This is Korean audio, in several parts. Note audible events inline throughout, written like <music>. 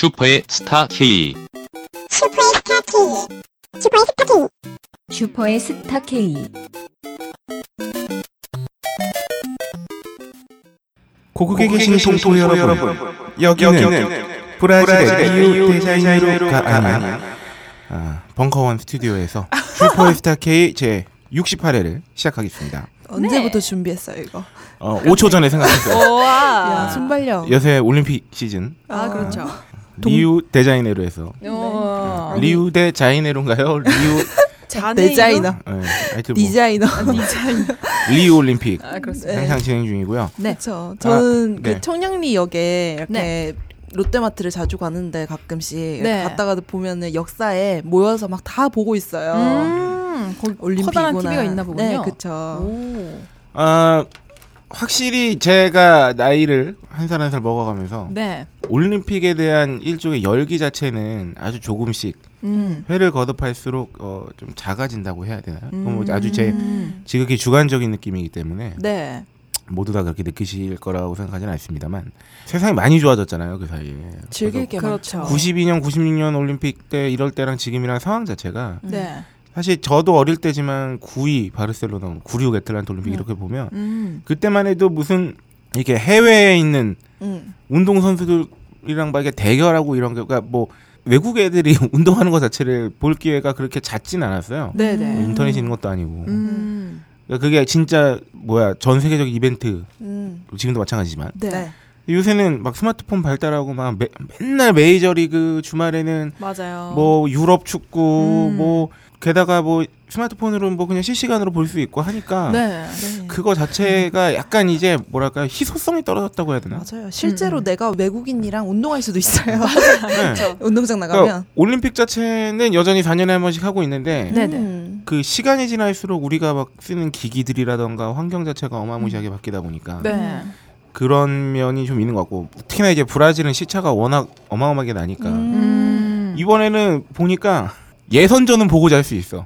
슈퍼의 스타 K. 슈퍼의 스타 K. 슈퍼의 스타 K. 슈퍼의 스타 K. 고국에 계신 동포 여러분, 여기는 브라질의 리우 데자이너가 아닌 아, 벙커원 스튜디오에서 슈퍼스타 K 제 68회를 시작하겠습니다. <laughs> 언제부터 준비했어요 이거? 어, 5초 전에 생각했어요. <laughs> 야 순발력. 요새 올림픽 시즌 아 그렇죠. 리우 데자이네로 해서 어. 리우 데자이네로인가요? <laughs> 리우 디자이너, 네, 하여튼 뭐 디자이너. <laughs> 리우 올림픽 아. 항상 진행 중이고요. 네. 그렇죠. 저는 아, 그 네. 청량리 역에 이렇게 네. 롯데마트를 자주 가는데 가끔씩 네. 갔다가 보면은 역사에 모여서 막 다 보고 있어요. 음, 거기 올림픽이구나. 커다란 TV가 있나 보군요. 네, 그렇죠. 오. 아 확실히 제가 나이를 한살 한 살 먹어가면서 네. 올림픽에 대한 일종의 열기 자체는 아주 조금씩 음. 회를 거듭할수록 어, 좀 작아진다고 해야 되나요? 뭐 아주 제 음. 지극히 주관적인 느낌이기 때문에 네. 모두 다 그렇게 느끼실 거라고 생각하지는 않습니다만 세상이 많이 좋아졌잖아요 그 사이에. 즐길 게 그렇죠. 많죠. 92년, 96년 올림픽 때 이럴 때랑 지금이랑 상황 자체가 네. 사실 저도 어릴 때지만 9위 바르셀로나, 96 애틀란타 올림픽 이렇게 보면 음. 그때만 해도 무슨 이렇게 해외에 있는 음. 운동 선수들이랑 막 이렇게 대결하고 이런 게 그러니까 뭐 외국 애들이 <laughs> 운동하는 것 자체를 볼 기회가 그렇게 잦진 않았어요. 네네. 인터넷이 있는 것도 아니고. 음. 그러니까 그게 진짜 뭐야 전 세계적 이벤트 음. 지금도 마찬가지지만 네. 네. 요새는 막 스마트폰 발달하고 막 매- 맨날 메이저리그 주말에는 맞아요. 뭐 유럽 축구 음. 뭐 게다가 뭐 스마트폰으로 뭐 그냥 실시간으로 볼 수 있고 하니까 네. 네. 그거 자체가 약간 이제 뭐랄까 희소성이 떨어졌다고 해야 되나? 맞아요. 실제로 음. 내가 외국인이랑 운동할 수도 있어요. <laughs> 네. 운동장 나가면. 그러니까 올림픽 자체는 여전히 4년에 한 번씩 하고 있는데 네네. 음. 그 시간이 지날수록 우리가 막 쓰는 기기들이라던가 환경 자체가 어마무시하게 바뀌다 보니까 네. 그런 면이 좀 있는 것 같고 특히나 이제 브라질은 시차가 워낙 어마어마하게 나니까 음. 이번에는 보니까 예선전은 보고 잘 수 있어.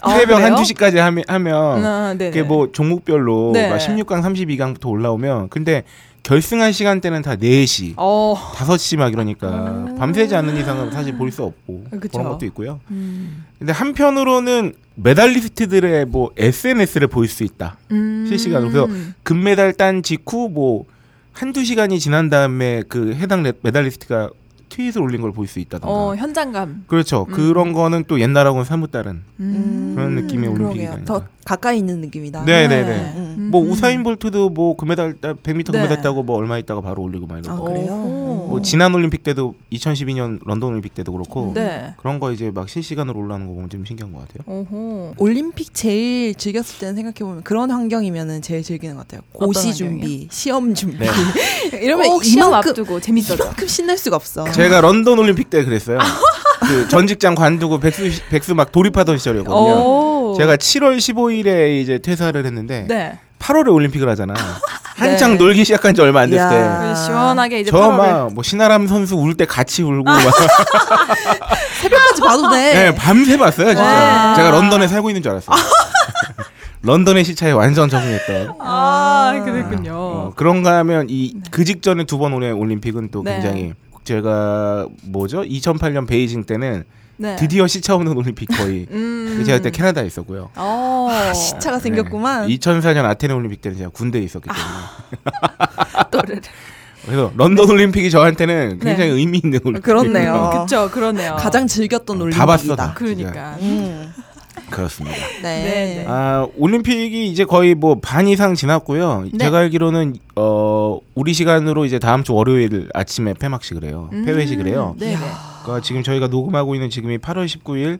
아, 새벽? 한 2시까지 하면, 하면 아. 그게 뭐 종목별로 네. 막 16강, 32강부터 올라오면 근데 결승한 시간대는 다 4시, 어. 5시 막 이러니까 밤새지 않는 이상은 사실 볼 수 없고 그쵸. 그런 것도 있고요. 음. 근데 한편으로는 메달리스트들의 뭐 SNS를 볼 수 있다. 음. 실시간으로. 그래서 금메달 딴 직후 뭐 한두 시간이 지난 다음에 그 해당 레- 메달리스트가 트윗을 올린 걸 볼 수 있다던가. 어, 현장감. 그렇죠. 음. 그런 거는 또 옛날하고는 사뭇 다른 음. 그런 느낌의 올림픽이 그러게요. 아닌가. 더 가까이 있는 느낌이다. 네네네. 음. 뭐 우사인 볼트도 뭐 금메달 따 100m 네. 금메달 따고 뭐 얼마 있다가 바로 올리고 막 아, 이러고. 그래요? 오. 뭐 지난 올림픽 때도 2012년 런던 올림픽 때도 그렇고 네. 그런 거 이제 막 실시간으로 올라오는 거 보면 좀 신기한 것 같아요. 오호. 올림픽 제일 즐겼을 때는 생각해 보면 그런 환경이면은 제일 즐기는 것 같아요. 고시 준비, 시험 준비. 네. <laughs> 이러면 꼭 시험 이만큼 앞두고 재밌어져. 이만큼 신날 수가 없어. 제가 런던 올림픽 때 그랬어요. 그 전직장 관두고 백수 백수 막 돌입하던 시절이었거든요. 오. 제가 7월 15일에 이제 퇴사를 했는데 네. 8월에 올림픽을 하잖아. <laughs> 한창 네. 놀기 시작한 지 얼마 안 됐을 야. 때. 그 시원하게 이제 저 8월을 막뭐 신아람 선수 울 때 같이 울고 막 <laughs> 새벽까지 봐도 돼. 네, 밤새 봤어요 진짜. 와. 제가 런던에 살고 있는 줄 알았어요. <laughs> 런던의 시차에 완전 적응했던. 아, 그랬군요. 어, 그런가 하면 이 그 직전에 두 번 올해 올림픽은 또 네. 굉장히 제가 뭐죠? 2008년 베이징 때는 네. 드디어 시차 없는 올림픽 거의 <laughs> 음. 제가 그때 캐나다에 있었고요. 어. 아, 시차가 생겼구만. 네. 2004년 아테네 올림픽 때는 제가 군대에 있었기 때문에. <laughs> 또르르. 그래서 런던 올림픽이 저한테는 굉장히 의미 있는 올림픽. 그렇네요. <laughs> 그쵸, 그러네요. 가장 즐겼던 올림픽이다. 다 봤어, 다. 그러니까. 음. 그렇습니다. 네. 네, 네. 아, 올림픽이 이제 거의 뭐 반 이상 지났고요. 네. 제가 알기로는 어 우리 시간으로 이제 다음 주 월요일 아침에 폐막식을 해요. 음. 폐회식을 해요. 네, 네. 그러니까 지금 저희가 녹음하고 있는 지금이 8월 19일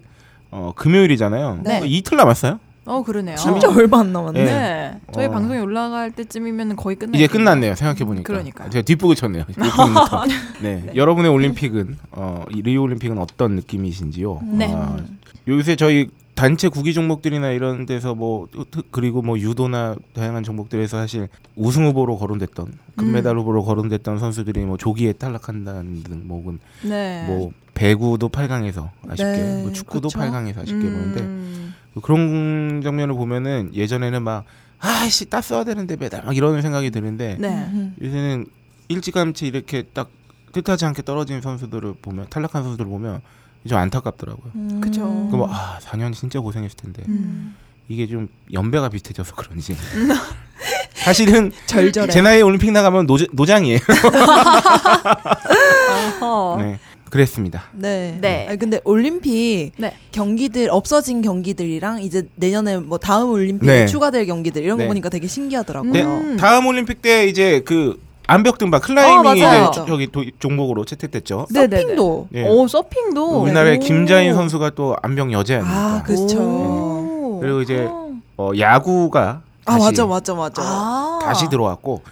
어 금요일이잖아요. 네. 어, 이틀 남았어요. 어, 그러네요. 진짜 얼마 안 남았네. 네. 네. 저희 어. 방송이 올라갈 때쯤이면 거의 끝나. 이제 끝났네요. 생각해 보니까. 그러니까요. 제가 뒷북을 쳤네요. 오프닝부터. <laughs> 네. 여러분의 올림픽은 어, 이 리우 올림픽은 어떤 느낌이신지요? 네. 아, 요새 저희 단체 구기 종목들이나 이런 데서 뭐 특- 그리고 뭐 유도나 다양한 종목들에서 사실 우승 후보로 거론됐던 금메달 후보로 거론됐던 선수들이 뭐 조기에 탈락한다는 등 뭐, 혹은 네. 뭐 배구도 8강에서 아쉽게 네, 뭐 축구도 그쵸. 8강에서 아쉽게 보는데 음. 그런 장면을 보면은 예전에는 막 아씨 땄어야 되는데 메달 막 이런 생각이 드는데 네. 음. 요새는 일찌감치 이렇게 딱 뜻하지 않게 떨어진 선수들을 보면 탈락한 선수들을 보면 좀 안타깝더라고요. 음. 그죠. 그럼 뭐, 아 4년 진짜 고생했을 텐데 음. 이게 좀 연배가 비슷해져서 그런지 <laughs> 사실은 절절해. 제 나이에 올림픽 나가면 노, 노장이에요. <laughs> 네, 그랬습니다. 네. 네. 아니, 근데 올림픽 네. 경기들 없어진 경기들이랑 이제 내년에 뭐 다음 올림픽에 네. 추가될 경기들 이런 네. 거 보니까 되게 신기하더라고요. 네, 음. 다음 올림픽 때 이제 그 암벽 등반 climbing이 어, 맞아요. 이제 저기 도- 종목으로 채택됐죠. 네네네. 서핑도. 예. 오 서핑도. 우리나라의 오. 김자인 선수가 또 암벽 여제 아닙니까? 아, 그렇죠. 오. 그리고 이제 어. 어, 야구가 아 다시, 맞아 맞아 맞아. 아. 다시 들어왔고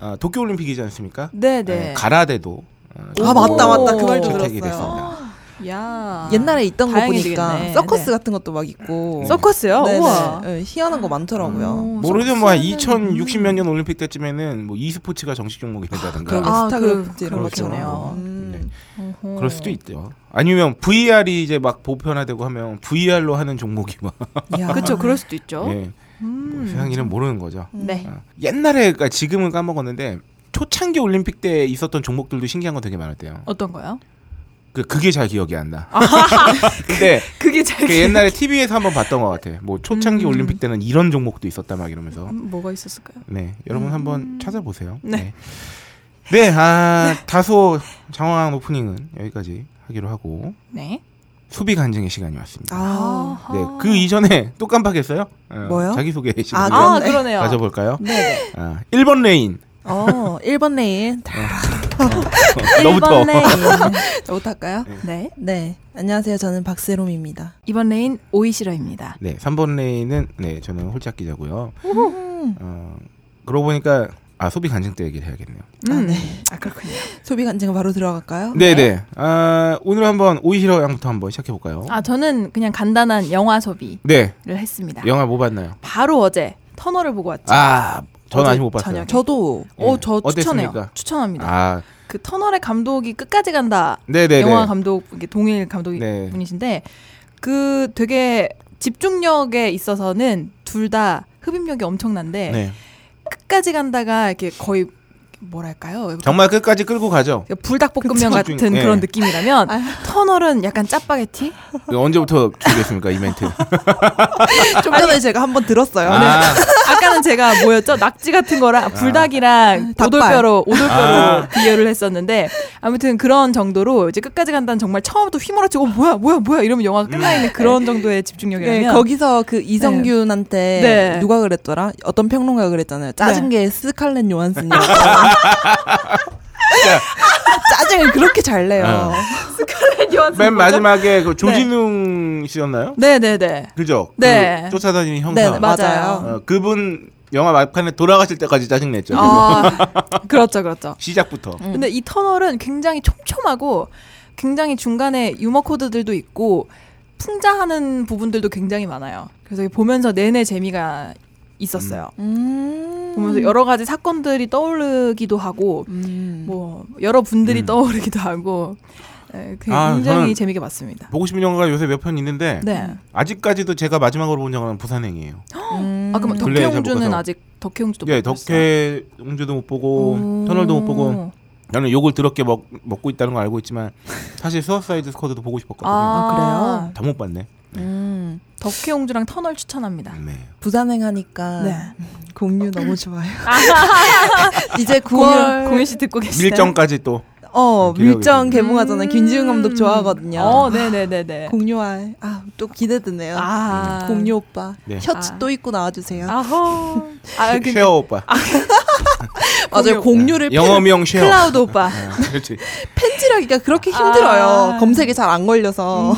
어, 도쿄 올림픽이지 않습니까? 네네. 어, 가라데도 어, 아 맞다 맞다 그 오. 말도 들었어요. 됐습니다. 야. 옛날에 있던 거 보니까 되겠네. 서커스 네. 같은 것도 막 있고. 서커스요? 네네. 우와. 네, 희한한 거 많더라고요. 오, 모르죠 뭐 서커스는- 2060몇 년 올림픽 때쯤에는 뭐 e스포츠가 정식 종목이 된다든가 아, 스타크래프트 그- 이런. 것처럼. 그러네요. 음. 어허. 그럴 수도 있대요. 아니면 VR이 이제 막 보편화되고 하면 VR로 하는 종목이 막 야. 그렇죠. 그럴 수도 있죠. 예, 뭐 음. 세상 일은 모르는 거죠. 네. 어, 옛날에 그러니까 지금은 까먹었는데 초창기 올림픽 때 있었던 종목들도 신기한 거 되게 많았대요. 어떤 거요? 그 그게 잘 기억이 안 나. 아. <laughs> 근데 그게 잘 그 옛날에 TV에서 한번 봤던 것 같아. 뭐 초창기 음. 올림픽 때는 이런 종목도 있었다 막 이러면서. 음, 뭐가 있었을까요? 네, 여러분 음. 한번 찾아보세요. 네. 네, 네, 아 다소 장황한 오프닝은 여기까지 하기로 하고 네. 수비 간증의 시간이 왔습니다. 아. 네, 그 이전에 또 깜빡했어요. 어, 뭐요? 자기 소개 시간 아, 을 아, 그러네. 그러네요. 가져볼까요? 네네. 아, 1번 레인. 어 1번 레인. <laughs> 너부터. 1번 레인. <laughs> 저부터 할까요? 네. 네. 안녕하세요. 저는 박세롬입니다. 2번 레인 오이시러입니다. 네, 3번 레인은 네, 저는 홀짝 기자고요. 음. 어, 그러고 보니까 아 소비 간증 때 얘기를 해야겠네요. 아, 음. 네. 아, 그렇군요. 소비 간증 바로 들어갈까요? 네, 네. 아, 오늘 한번 오이시러 양부터 한번 시작해 볼까요? 아, 저는 그냥 간단한 영화 소비를 네, 했습니다. 영화 뭐 봤나요? 바로 어제 터널을 보고 왔죠. 아, 저는 아직 못 봤어요. 저녁에. 저도 어, 네. 저 추천해요. 어땠습니까? 추천합니다. 아, 그 터널의 감독이 끝까지 간다. 네, 네, 영화 네. 감독 이게 동일 감독이 네. 분이신데 그 되게 집중력에 있어서는 둘 다 흡입력이 엄청난데 네. 끝까지 간다가 이렇게 거의 뭐랄까요? 정말 끝까지 끌고 가죠. 불닭볶음면 그쵸. 같은 네. 그런 느낌이라면 아유. 터널은 약간 짜파게티? 언제부터 준비했습니까 이 멘트? <laughs> 좀 전에 제가 한번 들었어요. 아, 아까는 제가 뭐였죠? 낙지 같은 거랑 불닭이랑 닭발. 오돌뼈로 오돌뼈로 아. 비교를 했었는데 아무튼 그런 정도로 이제 끝까지 간다는 정말 처음부터 휘몰아치고 어, 뭐야 뭐야 뭐야 이러면 영화가 끝나 있는 그런 정도의 집중력이라면 네, 거기서 그 이성균한테 네. 누가 그랬더라? 어떤 평론가가 그랬잖아요. 짜증 게 스칼렛 요한슨이라고. <laughs> 짜증을 그렇게 잘 내요. 어. 요한슨 맨? 마지막에 그 조진웅 씨였나요? 네네네 그죠? 네. 그 쫓아다니는 형사. 네, 네, 맞아요. 맞아요. 어, 그분 영화 막판에 돌아가실 때까지 짜증 냈죠. 아 그렇죠 그렇죠 시작부터. 음. 근데 이 터널은 굉장히 촘촘하고 굉장히 중간에 유머 코드들도 있고 풍자하는 부분들도 굉장히 많아요. 그래서 보면서 내내 재미가 있었어요. 음. 보면서 여러 가지 사건들이 떠오르기도 하고 음. 뭐 여러 분들이 음. 떠오르기도 하고 네, 그 아, 굉장히 저는- 재미가 봤습니다. 보고 싶은 영화가 요새 몇 편 있는데 네. 아직까지도 제가 마지막으로 본 영화는 부산행이에요. 음. 아 그럼 잘 덕혜옹주는. 아직 덕혜옹주도 예, 못 봤어요? 덕혜옹주도 못 보고 오. 터널도 못 보고 나는 욕을 더럽게 먹, 먹고 있다는 걸 알고 있지만 사실 <laughs> 수어사이드 스쿼드도 보고 싶었거든요. 아, 그래요? 다 못 봤네. 음. 덕혜옹주랑 터널 추천합니다. 네. 부산행 하니까 네. 공유 너무 좋아요. <laughs> 이제 9월 공유 씨 듣고 계시나요? 밀정까지 또 어 밀정. 개봉하잖아요. 음. 김지훈 감독 좋아하거든요. 어, 네네네네. <laughs> 공유할 아또 기대되네요. 아. 공유 오빠 네. 셔츠 아. 또 입고 나와주세요. 아허. <laughs> 아, 그, share 오빠. 맞아요. 공유를 영어명 share. Cloud 오빠. 아, 그렇지. 팬질하기가 그렇게 힘들어요. 아. 검색이 잘안 걸려서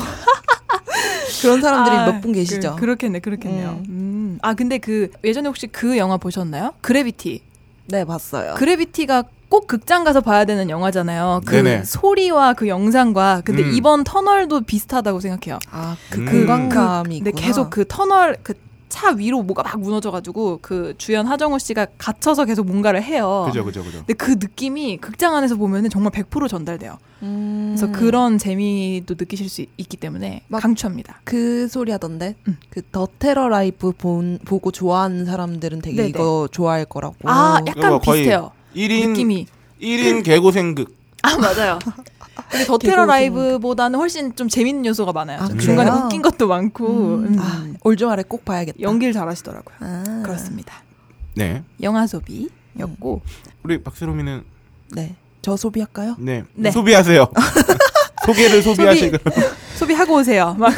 그런 사람들이 아, 몇분 계시죠. 그, 렇겠네 그렇겠네요. 음. 음. 아, 근데 그, 예전에 혹시 그 영화 보셨나요? 그래비티. 네 봤어요. 그래비티가 꼭 극장 가서 봐야 되는 영화잖아요. 그 네네. 소리와 그 영상과. 근데 음. 이번 터널도 비슷하다고 생각해요. 아 그 음. 공간감이 근데 있구나. 계속 그 터널, 그 차 위로 뭐가 막 무너져가지고 그 주연 하정우 씨가 갇혀서 계속 뭔가를 해요. 그죠, 그죠, 그죠. 근데 그 느낌이 극장 안에서 보면은 정말 100% 전달돼요. 음. 그래서 그런 재미도 느끼실 수 있- 있기 때문에 막- 강추합니다. 그 소리 하던데 음. 그 더 테러 라이브 본, 보고 좋아하는 사람들은 되게 네네. 이거 좋아할 거라고. 아, 이거 약간 비슷해요. 1인 느낌이. 1인 개고생극. 아 맞아요. <laughs> 근데 더 테러 라이브보다는 훨씬 좀 재밌는 요소가 많아요. 아, 좀 중간에 그래요? 웃긴 것도 많고 음. 아, 올조 아래 꼭 봐야겠다. 연기를 잘하시더라고요. 아, 그렇습니다. 네. 영화 소비였고 우리 박세롬이는 네. 저 소비할까요? 네, 네. 소비하세요. <laughs> 소개를 소비하시고 <laughs> 소비 하고 오세요. 막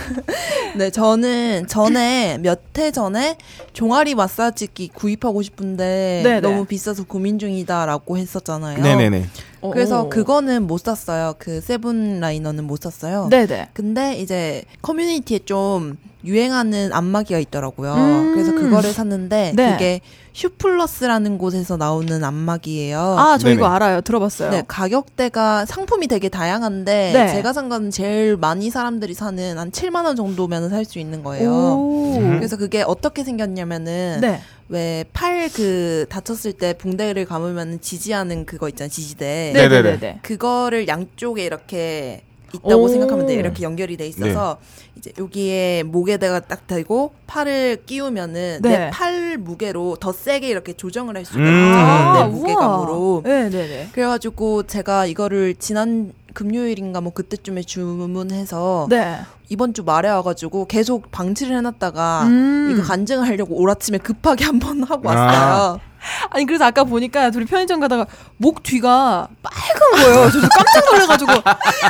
네, 저는 전에 몇 해 전에 종아리 마사지기 구입하고 싶은데 네네. 너무 비싸서 고민 중이다라고 했었잖아요. 네네네. 그래서 오. 그거는 못 샀어요. 그 세븐 라이너는 못 샀어요. 네네. 근데 이제 커뮤니티에 좀 유행하는 안마기가 있더라고요. 음. 그래서 그거를 샀는데 네. 그게 슈플러스라는 곳에서 나오는 안마기예요. 아저 이거 네네. 알아요. 들어봤어요. 네, 가격대가 상품이 되게 다양한데 네. 제가 산 건 제일 많이 사람들이 사는 한 7만 원 정도면 살 수 있는 거예요. 오. 음. 그래서 그게 어떻게 생겼냐면은 네. 왜팔 그 다쳤을 때 붕대를 감으면 지지하는 그거 있잖아요 지지대 네. 네네네. 네네네. 그거를 양쪽에 이렇게 있다고 오. 생각하면 돼요 이렇게 연결이 돼 있어서 이제 여기에 목에다가 딱 대고 팔을 끼우면은 네. 내팔 무게로 더 세게 이렇게 조정을 할 수가 음. 있어요 아, 내 우와. 무게감으로 네 네 네. 그래가지고 제가 이거를 지난 금요일인가 뭐 그때쯤에 주문해서 네. 이번 주 말에 와가지고 계속 방치를 해놨다가 음. 이거 간증을 하려고 올 아침에 급하게 <laughs> 한번 하고 아. 왔어요. 아니 그래서 아까 보니까 둘이 편의점 가다가 목 뒤가 빨간 거예요. 저도 깜짝 놀라가지고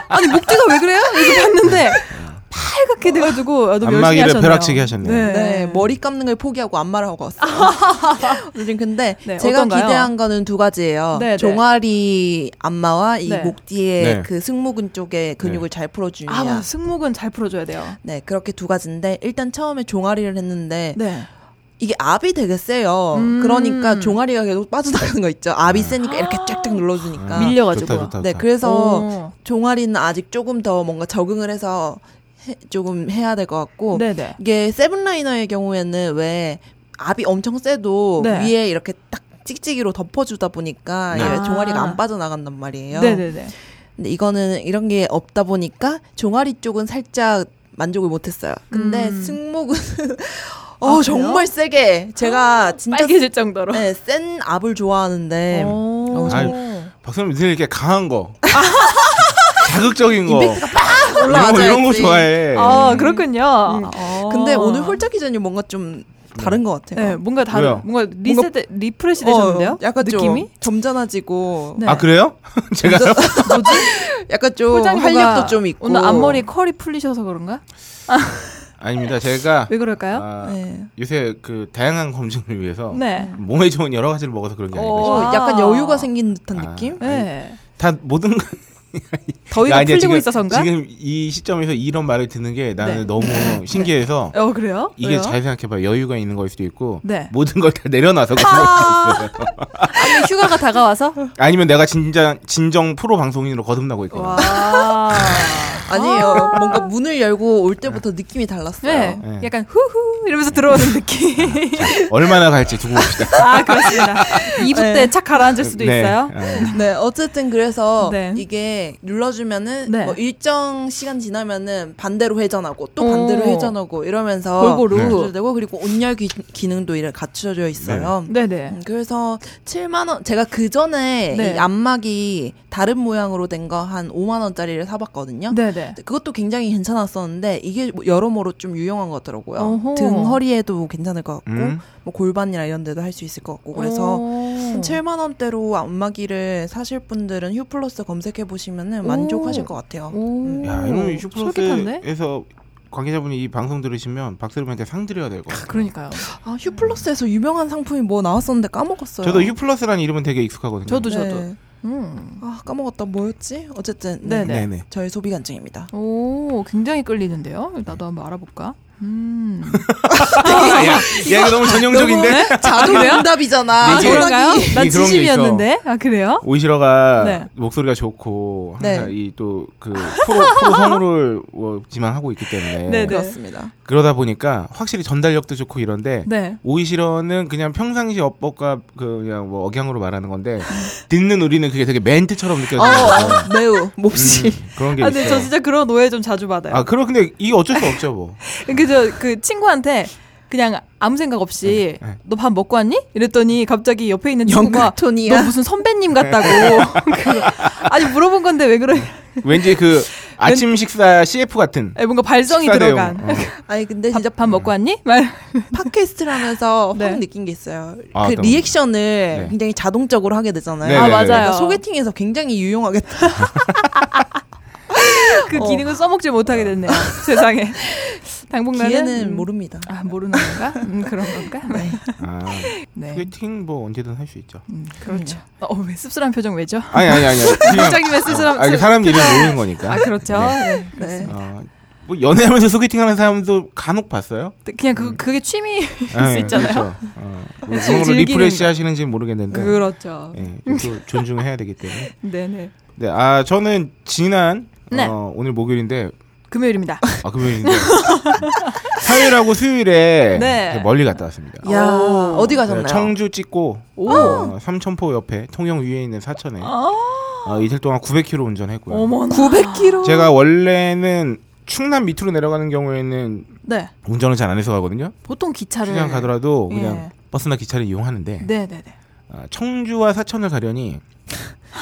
아니 목 뒤가 왜 그래요? 이렇게 봤는데 빨갛게 돼가지고 아, 너무 열심히 안마기를 하셨네요. 벼락치기 하셨네요. 네, 머리 감는 걸 포기하고 안마를 하고 왔어요. <laughs> 요즘 근데 네, 제가 어떤가요? 기대한 거는 두 가지예요. 네, 네. 종아리 안마와 이 네. 목 뒤에 네. 그 승모근 쪽에 근육을 잘 풀어주냐. 아. 승모근 잘 풀어줘야 돼요. 네, 그렇게 두 가지인데 일단 처음에 종아리를 했는데 네. 이게 압이 되게 세요. 음. 그러니까 종아리가 계속 빠져나가는 거 있죠. 압이 세니까 이렇게 쫙쫙 눌러주니까. 아, 밀려가지고. 좋다, 좋다, 네, 좋다. 그래서 오. 종아리는 아직 조금 더 뭔가 적응을 해서 해- 조금 해야 될 것 같고 네네. 이게 세븐라이너의 경우에는 왜 압이 엄청 세도 네. 위에 이렇게 딱 찍찍이로 덮어주다 보니까 네. 얘 아. 종아리가 안 빠져나간단 말이에요. 네네네. 근데 이거는 이런 게 없다 보니까 종아리 쪽은 살짝 만족을 못했어요. 근데 음. 승모근은 어 아? 정말 세게 제가 진짜 빨개질 정도로. 네, 센 압을 좋아하는데 오. 어, 아유, 박사님 늘 이렇게 강한 거, 자극적인 거, 임팩트가 빡 이런. 이런 거 좋아해. 아 그렇군요. 음. 어. 근데 오늘 홀짝 기자님 뭔가 좀 다른 것 같아요. 네 뭔가 다른 왜요? 뭔가 리셋 refresh 되셨는데요? 어, 약간 느낌이? 좀 점잖아지고 네. 아 그래요? <laughs> 제가 <laughs> 약간 좀 활력도 좀 있고 오늘 앞머리 컬이 풀리셔서 그런가? <laughs> 아닙니다. 제가 왜 그럴까요? 아, 네. 요새 그 다양한 검진을 위해서 네. 몸에 좋은 여러 가지를 먹어서 그런 게 아니고 어. 어, 약간 아. 여유가 생긴 듯한 아. 느낌? 네. 다 모든 거 <laughs> 더위가 풀리고 지금- 있어서인가? 지금 이 시점에서 이런 말을 듣는 게 나는 네. 너무 <laughs> 신기해서 어 그래요? 이게 왜요? 잘 생각해봐 여유가 있는 걸 수도 있고 네. 모든 걸 다 내려놔서 그런 아. 걸 수도 있어요. <laughs> 아니, 휴가가 다가와서 아니면 내가 진짜 진정 프로 방송인으로 거듭나고 있거든. 와 <laughs> 아니에요. 뭔가 문을 열고 올 때부터 느낌이 달랐어요. 네. 네. 약간 후후 이러면서 들어오는 느낌. 얼마나 갈지 두고 봅시다. 아 그렇습니다. 2부 네. 때착 가라앉을 수도 있어요. 네. 네, 어쨌든 그래서 네. 이게 눌러주 면은 네. 뭐 일정 시간 지나면은 반대로 회전하고 또 오. 반대로 회전하고 이러면서 골고루. 조절되고 그리고 온열 기, 기능도 이렇게 갖춰져 있어요. 네네. 음, 그래서 7만 원 제가 그 전에 네. 이 안막이 다른 모양으로 된 거 한 5만 원짜리를 사봤거든요. 네네. 그것도 굉장히 괜찮았었는데 이게 뭐 여러모로 좀 유용한 것 같더라고요. 어허. 등 허리에도 괜찮을 것 같고 음. 뭐 골반이나 이런 데도 할 수 있을 것 같고 그래서 오. 7만 원대로 안마기를 사실 분들은 휴플러스 검색해 보시면은 만족하실 것 같아요. 오. 음. 야, 솔깃한데? 슈플러스에서 관계자분이 이 방송 들으시면 박세롬한테 상 드려야 될 것 같아요. 그러니까요. 아 휴플러스에서 유명한 상품이 뭐 나왔었는데 까먹었어요. 저도 휴플러스라는 이름은 되게 익숙하거든요. 저도 네. 저도. 음. 아 까먹었다 뭐였지? 어쨌든 네. 네네. 저의 소비 간증입니다. 오 굉장히 끌리는데요. 나도 한번 알아볼까? 음. 야, 야, <laughs> 이거 너무 전형적인데? 자동? 응답이잖아. 아 이게- 그런가요? 난. 진심이었는데. 아 그래요? 오이시러가 네. 목소리가 좋고 네. 항상 이또그 프로, 프로 성우를 뭐 지망하고 있기 때문에 네네. 그렇습니다. 그러다 보니까 확실히 전달력도 좋고 이런데 네. 오이시러는 그냥 평상시 어법과 그 그냥 뭐 억양으로 말하는 건데 듣는 우리는 그게 되게 멘트처럼 어, 느껴져요. 어, 매우 몹시. 음, 그런 게 아, 근데 있어요. 저 진짜 그런 오해 좀 자주 받아요. 아, 그럼 근데 이게 어쩔 수 없죠, 뭐. 그저 그 친구한테 그냥 아무 생각 없이 네, 네. 너밥 먹고 왔니? 이랬더니 갑자기 옆에 있는 친구가 톤이야. 너 무슨 선배님 같다고. <laughs> 그래서 아니 물어본 건데 왜 그래? 왠지 그 <laughs> 아침 식사 CF 같은 뭔가 발성이. 들어간. 어. <laughs> 아니 근데 밥, 진짜 밥 먹고 왔니? 말. 팟캐스트를 하면서 네. 확 느낀 게 있어요. 아, 그 리액션을 네. 굉장히 자동적으로 하게 되잖아요. 네, 아 네, 네. 맞아요. 그러니까 소개팅에서 굉장히 유용하겠다. 그 어. 기능을 써먹질 못하게 됐네요. 세상에. 당분간은 기회는 음, 모릅니다. 아 모르는 건가? 음, 그런 건가? <laughs> 네. 아, 네. 소개팅 뭐 언제든 할 수 있죠. 음, 그렇죠. 어, 왜 씁쓸한 표정 왜죠? 아니 아니 아니. <laughs> 갑자기 왜 씁쓸한? 아, 사람 일을 모르는 거니까. 아 그렇죠. 네. 네. 네. 어, 뭐 연애하면서 소개팅하는 사람도 간혹 봤어요. 그냥 그 그게 취미 <laughs> 네, 있잖아요. 그렇죠. 어, 뭐 refresh 거. 하시는지 모르겠는데. 그렇죠. 예, 또 존중해야 되기 때문에. 네네. 네, 아 저는 지난 네. 어, 오늘 목요일인데 금요일입니다. 아 금요일인데 화요일하고 <laughs> 수요일에 네. 멀리 갔다 왔습니다. 야 오. 어디 네, 가셨나요? 청주 찍고 오. 어, 삼천포 옆에 통영 위에 있는 사천에 아, 어, 이틀 동안 900km 운전했고요. 어머나. 900km. 제가 원래는 충남 밑으로 내려가는 경우에는 네. 운전을 잘 안 해서 가거든요. 보통 기차를 그냥 가더라도 예. 그냥 버스나 기차를 이용하는데 네네네. 아, 청주와 사천을 가려니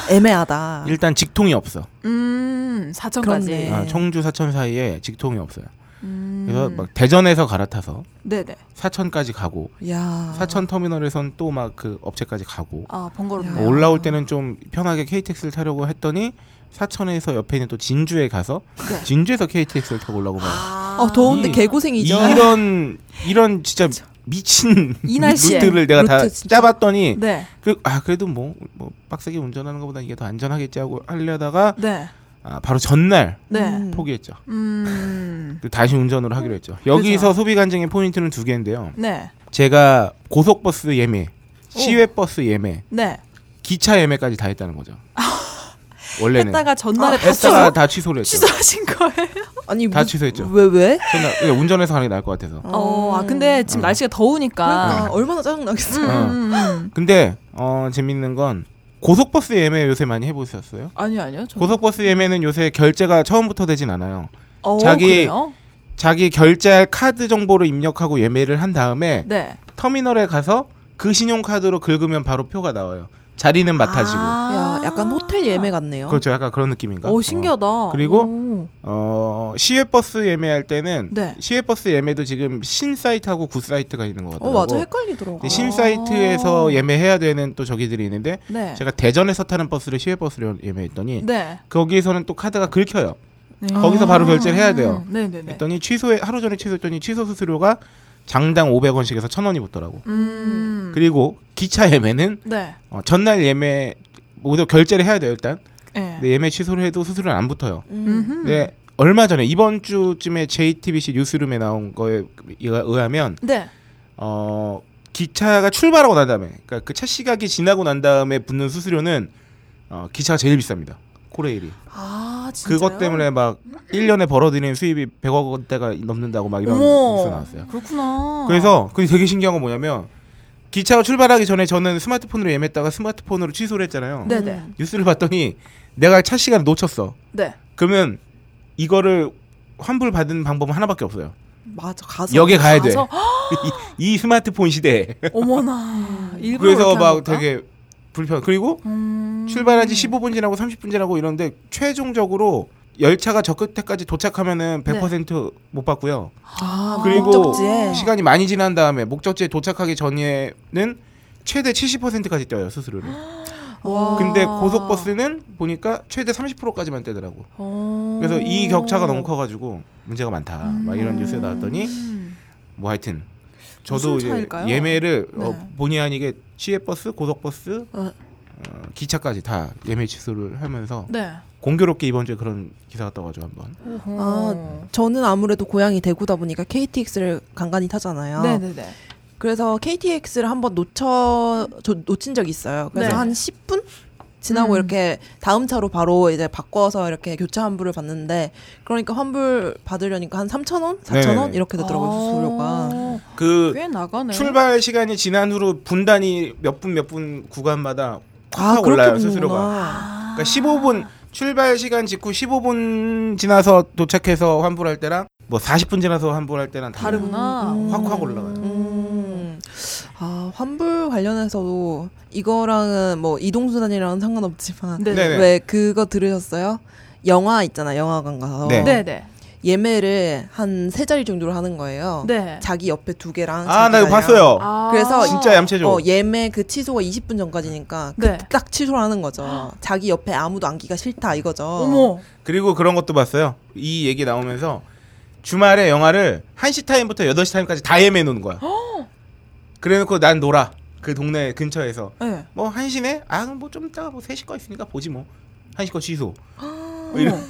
애매하다. 일단 직통이 없어. 음 사천까지. 그렇네. 아, 청주 사천 사이에 직통이 없어요. 음. 그래서 막 대전에서 갈아타서 네네. 사천까지 가고 야 사천 터미널에선 또 막 그 업체까지 가고 아 번거롭네요. 뭐 올라올 때는 좀 편하게 KTX를 타려고 했더니 사천에서 옆에 있는 또 진주에 가서 네. 진주에서 KTX를 타고 올라고 막 어, 더운데 이- 개고생이죠. 이런 이런 진짜 미친 이 날씨에. 루트를 내가 다 루트 진짜. 짜봤더니 네. 그, 아 그래도 뭐, 뭐 빡세게 운전하는 것보다 이게 더 안전하겠지 하고 하려다가 네. 아, 바로 전날 네. 음. 포기했죠. 음. 그 다시 운전으로 하기로 했죠. 여기서 소비 간증의 포인트는 두 개인데요. 네. 제가 고속버스 예매, 시외버스 예매, 네. 기차 예매까지 다 했다는 거죠. 원래는 했다가 전날에 다 했다가 취소, 다 취소를 했죠. 취소하신 거예요? 아니 다 뭐- 취소했죠. 왜 왜? 전날 그냥 운전해서 가는 게 나을 것 같아서. 어, 아 근데 지금 어. 날씨가 더우니까. 그러니까 얼마나 짜증 나겠어. 음, 어. 음, 음. 근데 어 재밌는 건 고속버스 예매 요새 많이 해보셨어요? 아니요, 아니요. 저... 고속버스 예매는 요새 결제가 처음부터 되진 않아요. 어, 자기- 그래요? 자기 결제할 카드 정보를 입력하고 예매를 한 다음에 네. 터미널에 가서 그 신용카드로 긁으면 바로 표가 나와요. 자리는 맡아지고. 아. 야 약간 호텔 예매 같네요. 그렇죠. 약간 그런 느낌인가? 오 신기하다. 그리고 오. 어, 시외버스 예매할 때는 네. 시외버스 예매도 지금 신 사이트하고 구 사이트가 있는 것어 같더라고. 맞아 헷갈리더라고. 신 아. 사이트에서 예매해야 되는 또 저기들이 있는데 네. 제가 대전에서 타는 버스를 시외버스로 예매했더니 네. 거기에서는 또 카드가 긁혀요. 네. 거기서 바로 결제를 해야 돼요. 네, 네, 네. 했더니 취소해 하루 전에 취소했더니 취소 수수료가 장당 500원씩에서 1,000원이 붙더라고. 음. 그리고 기차 예매는 네. 어, 전날 예매 모두 결제를 해야 돼요 일단. 네. 근데 예매 취소를 해도 수수료는 안 붙어요. 음. 네. 얼마 전에 이번 주쯤에 JTBC 뉴스룸에 나온 거에 의하- 의하면 네. 어 기차가 출발하고 난 다음에 그러니까 그 차 시각이 지나고 난 다음에 붙는 수수료는 어 기차가 제일 비쌉니다. 코레일이. 아, 진짜요? 그것 때문에 막 1년에 벌어들이는 수입이 100억 원대가 넘는다고 막 이런. 뉴스 나왔어요. 그렇구나. 그래서 그게 되게 신기한 건 뭐냐면 기차가 출발하기 전에 저는 스마트폰으로 예매했다가 스마트폰으로 취소를 했잖아요. 네, 네. 뉴스를 봤더니 내가 차 시간을 놓쳤어. 네. 그러면 이거를 환불 받은 방법은 하나밖에 없어요. 맞아 가서 역에 가야 돼. 가서 <laughs> 이, 이 스마트폰 시대에. 어머나. <laughs> 일부러 그래서 그렇게 막 하는? 되게 불편. 그리고 음. 출발한 지 15분 지나고 30분 지나고 이런데 최종적으로 열차가 저 끝에까지 도착하면은 100%못 받고요. 아, 그리고 목적지에 시간이 많이 지난 다음에 목적지에 도착하기 전에는 최대 70%까지 떼요 수수료를. <gasps> 와. 근데 고속버스는 보니까 최대 30%까지만 떼더라고. 어. 그래서 이 격차가 너무 커가지고 문제가 많다. 막 이런 뉴스에 나왔더니 음. 뭐 하여튼 저도 이제? 예매를 네. 어, 본의 아니게 시외버스, 고속버스, 어. 어, 기차까지 다 예매 취소를 하면서 네. 공교롭게 이번 주에 그런 기사가 떠가지고 한번. 아, 저는 아무래도 고향이 대구다 보니까 KTX를 간간히 타잖아요. 네네네. 그래서 KTX를 한번 놓쳐 저, 놓친 적이 있어요. 그래서 네. 한 10분 지나고 음. 이렇게 다음 차로 바로 이제 바꿔서 이렇게 교체 환불을 받는데 그러니까 환불 받으려니까 한 3,000원, 4,000원 네네네. 이렇게 되더라고요 수수료가. 아, 그꽤 나가네. 출발 시간이 지난 후로 분단이 몇분 몇 분 구간마다 아확 그렇게 올라요. 수수료가. 아. 그러니까 15분 출발 시간 직후 15분 지나서 도착해서 환불할 때랑 뭐 40분 지나서 환불할 때랑. 다르구나. 음. 확확 올라가요. 음. 아 환불 관련해서도 이거랑은 뭐 이동수단이랑은 상관없지만 네. 네네. 왜 그거 들으셨어요? 영화 있잖아 영화관 가서 네. 네, 네. 예매를 한 세 자리 정도로 하는 거예요. 네. 자기 옆에 두 개랑 아 나 이거. 봤어요. 아. 그래서 진짜 얌체죠. 어, 예매 그 취소가 20분 전까지니까 네. 딱 취소를 하는 거죠. 자기 옆에 아무도 앉기가 싫다 이거죠. 어머. 그리고 그런 것도 봤어요. 이 얘기 나오면서 주말에 영화를 1시 타임부터 8시 타임까지 다 예매해 놓는 거야. <gasps> 그래놓고 난 놀아. 그 동네 근처에서. 네. 뭐 1시네? 아, 뭐좀 이따가 뭐 3시 거 있으니까 보지 뭐. 1시 거 취소. <gasps> 뭐 이런.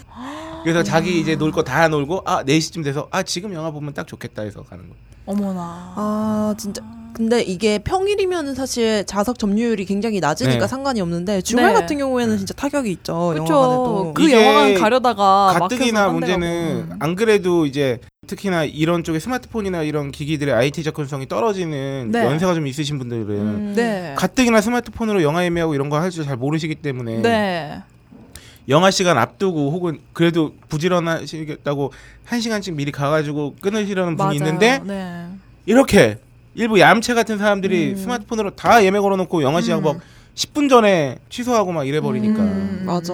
그래서 자기 이제 놀 거 다 놀고 아 4시쯤 돼서 아 지금 영화 보면 딱 좋겠다 해서 가는 거. 어머나. 아 진짜 근데 이게 평일이면은 사실 자석 점유율이 굉장히 낮으니까 네. 상관이 없는데 주말 네. 같은 경우에는 진짜 타격이 있죠 그렇죠. 영화관에도 그 이게 영화관 가려다가 가뜩이나 막혀서 딴 데 문제는 가고. 안 그래도 이제 특히나 이런 쪽에 스마트폰이나 이런 기기들의 IT 접근성이 떨어지는 네. 연세가 좀 있으신 분들은 음. 네. 가뜩이나 스마트폰으로 영화 예매하고 이런 거 할 줄 잘 모르시기 때문에 네. 영화 시간 앞두고 혹은 그래도 부지런하시겠다고 한 시간씩 미리 가가지고 끊으시려는 분이 맞아요. 있는데 네. 이렇게 일부 얌체 같은 사람들이 음. 스마트폰으로 다 예매 걸어놓고 영화 시작 음. 막 10분 전에 취소하고 막 이래버리니까 음. 맞아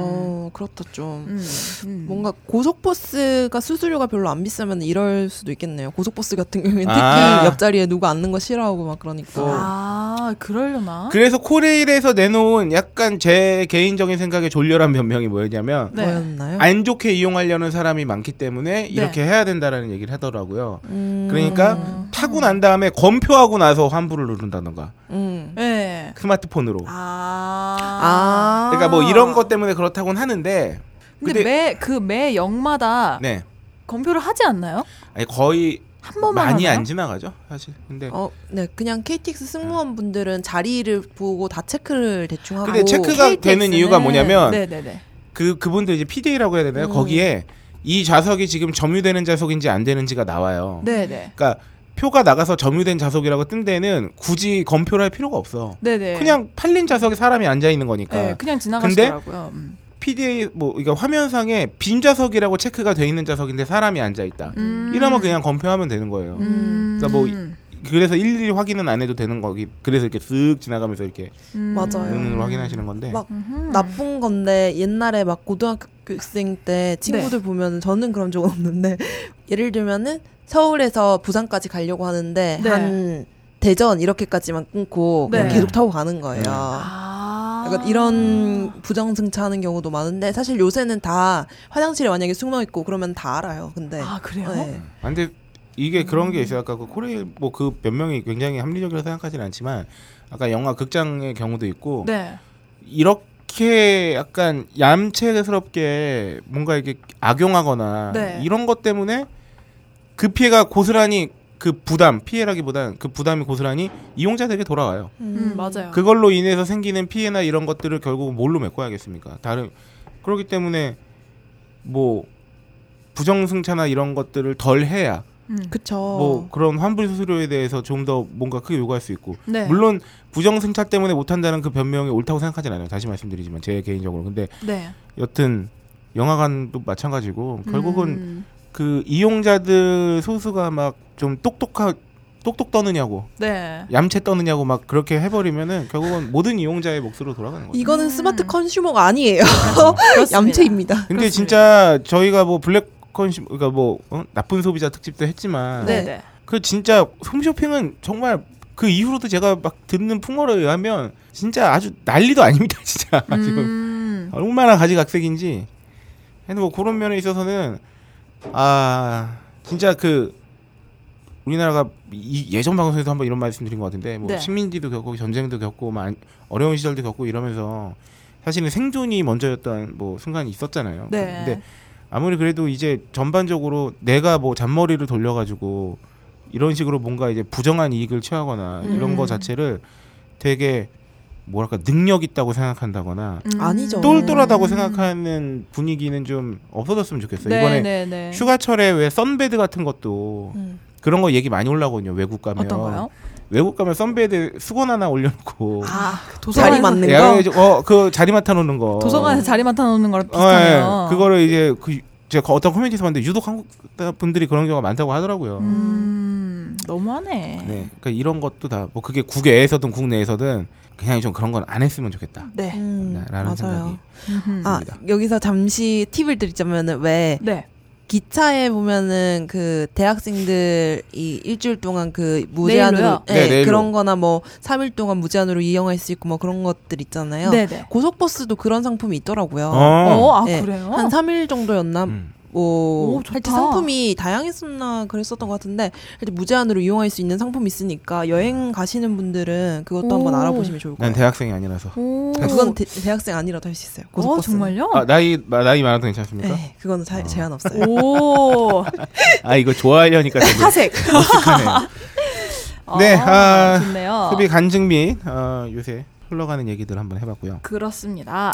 그렇다 좀 음. 음. 뭔가 고속버스가 수수료가 별로 안 비싸면 이럴 수도 있겠네요 고속버스 같은 경우에는 특히 아. 옆자리에 누가 앉는 거 싫어하고 막 그러니까 아, 그러려나? 그래서 코레일에서 내놓은 약간 제 개인적인 생각에 졸렬한 변명이 뭐였냐면 네. 뭐였나요? 안 좋게 이용하려는 사람이 많기 때문에 이렇게 해야 된다라는 얘기를 하더라고요. 음. 그러니까 타고 난 다음에 검표하고 나서 환불을 누른다던가 음. 네. 스마트폰으로. 아. 아 그러니까 뭐 이런 것 때문에 그렇다고는 하는데 근데, 근데- 매그 매 역마다 네 검표를 하지 않나요? 아니 거의 한 번만 많이 하나요? 안 지나가죠 사실. 근데 어, 네, 그냥 KTX 승무원 분들은 자리를 보고 다 체크를 대충 하고 근데 체크가 되는 이유가 뭐냐면 네네네. 그 그분들 이제 PDA라고 해야 되나요? 음. 거기에 이 좌석이 지금 점유되는 좌석인지 안 되는지가 나와요. 네네. 그러니까 표가 나가서 점유된 좌석이라고 뜬 데는 굳이 검표를 할 필요가 없어. 네네. 그냥 팔린 좌석에 사람이 앉아 있는 거니까. 네, 그냥 지나가시더라고요. 음. PDA 뭐 이게 화면상에 빈 좌석이라고 체크가 돼 있는 좌석인데 사람이 앉아 있다. 음. 이러면 그냥 검표하면 되는 거예요. 음. 그러니까 뭐 그래서 일일이 확인은 안 해도 되는 거기. 그래서 이렇게 쓱 지나가면서 이렇게 음. 맞아요. 눈으로 확인하시는 건데. 막 음흠. 나쁜 건데 옛날에 막 고등학생 때 친구들 보면 저는 그런 적 없는데 <laughs> 예를 들면은 서울에서 부산까지 가려고 하는데 네. 한 대전 이렇게까지만 끊고 그냥 네. 계속 타고 가는 거예요. 아. 약간 이런 부정승차하는 경우도 많은데 사실 요새는 다 화장실에 만약에 숨어 있고 그러면 다 알아요. 근데 아 그래요? 네. 아, 근데 이게 그런 게 있어요. 아까 그 코레일 뭐그 변명이 굉장히 합리적이라고 생각하지는 않지만 아까 영화 극장의 경우도 있고 네. 이렇게 약간 얌체스럽게 뭔가 이렇게 악용하거나 네. 이런 것 때문에 그 피해가 고스란히 그 부담 피해라기보다는 그 부담이 고스란히 이용자들에게 돌아와요. 음, 맞아요. 그걸로 인해서 생기는 피해나 이런 것들을 결국 뭘로 메꿔야겠습니까? 다른 그렇기 때문에 뭐 부정승차나 이런 것들을 덜 해야 음. 그쵸. 뭐 그런 환불 수수료에 대해서 좀 더 뭔가 크게 요구할 수 있고 네. 물론 부정승차 때문에 못한다는 그 변명이 옳다고 생각하진 않아요. 다시 말씀드리지만 제 개인적으로 근데 네. 여튼 영화관도 마찬가지고 결국은 음. 그 이용자들 소수가 막 좀 똑똑하 똑똑 떠느냐고 네. 얌체 떠느냐고 막 그렇게 해버리면은 결국은 모든 이용자의 몫으로 돌아가는 거죠. 이거는 음. 스마트 컨슈머가 아니에요. 그렇습니다. 얌체입니다. 근데 그렇습니다. 진짜 저희가 뭐 블랙 컨슈 그러니까 뭐 어? 나쁜 소비자 특집도 했지만 네. 네. 그 진짜 홈쇼핑은 정말 그 이후로도 제가 막 듣는 풍어에 의하면 진짜 아주 난리도 아닙니다 <laughs> 진짜 지금 음. 얼마나 가지각색인지 근데 뭐 그런 면에 있어서는 아 진짜 그 우리나라가 이 예전 방송에서 한번 이런 말씀드린 것 같은데 뭐 네. 식민지도 겪고 전쟁도 겪고 막 어려운 시절도 겪고 이러면서 사실은 생존이 먼저였던 뭐 순간이 있었잖아요. 네. 근데 아무리 그래도 이제 전반적으로 내가 뭐 잔머리를 돌려가지고 이런 식으로 뭔가 이제 부정한 이익을 취하거나 이런 음. 거 자체를 되게 뭐랄까 능력 있다고 생각한다거나 음. 아니죠. 똘똘하다고 음. 생각하는 분위기는 좀 없어졌으면 좋겠어요. 네, 이번에 네, 네. 휴가철에 왜 썬베드 같은 것도 음. 그런 거 얘기 많이 올라오거든요. 외국 가면 어떤 거요? 외국 가면 썬베드 수건 하나 올려놓고 아, 자리 도서관에서 맞는 야, 거. 어그 자리 맡아 놓는 거. 도서관에서 자리 맡아 놓는 거랑 어, 비슷하네요. 예. 그거를 이제 그 제가 어떤 커뮤니티에서 봤는데 유독 한국 분들이 그런 경우가 많다고 하더라고요. 음. 너무하네. 네, 그러니까 이런 것도 다 뭐 그게 국외에서든 국내에서든 그냥 좀 그런 건 안 했으면 좋겠다. 네. 음, 라는 맞아요. 생각이 음흠. 아 여기서 잠시 팁을 드리자면은 왜 네. 기차에 보면은 그 대학생들이 일주일 동안 그 무제한으로 내일로요? 네, 네, 내일로. 그런 거나 뭐 3일 동안 무제한으로 이용할 수 있고 뭐 그런 것들 있잖아요. 네네. 고속버스도 그런 상품이 있더라고요. 어, 아 네, 그래요? 한 3일 정도였나? 음. 뭐 오. 하여튼 상품이 다양했었나 그랬었던 것 같은데 하여튼 무제한으로 이용할 수 있는 상품이 있으니까 여행 가시는 분들은 그것도 한번 오. 알아보시면 좋을 난 거예요. 대학생이 아니라서. 오. 그건 대, 학생 아니라도 할 수 있어요. 어. 정말요? 아, 나이 마- 나이 많아도 괜찮습니까? 네, 그거는 자, 어. 제한 없어요. 오. 아 이거 좋아하려니까 되게 사색. <laughs> 네, 아, 좋네요. 소비 간증 및 어, 요새 흘러가는 얘기들 한번 해봤고요. 그렇습니다.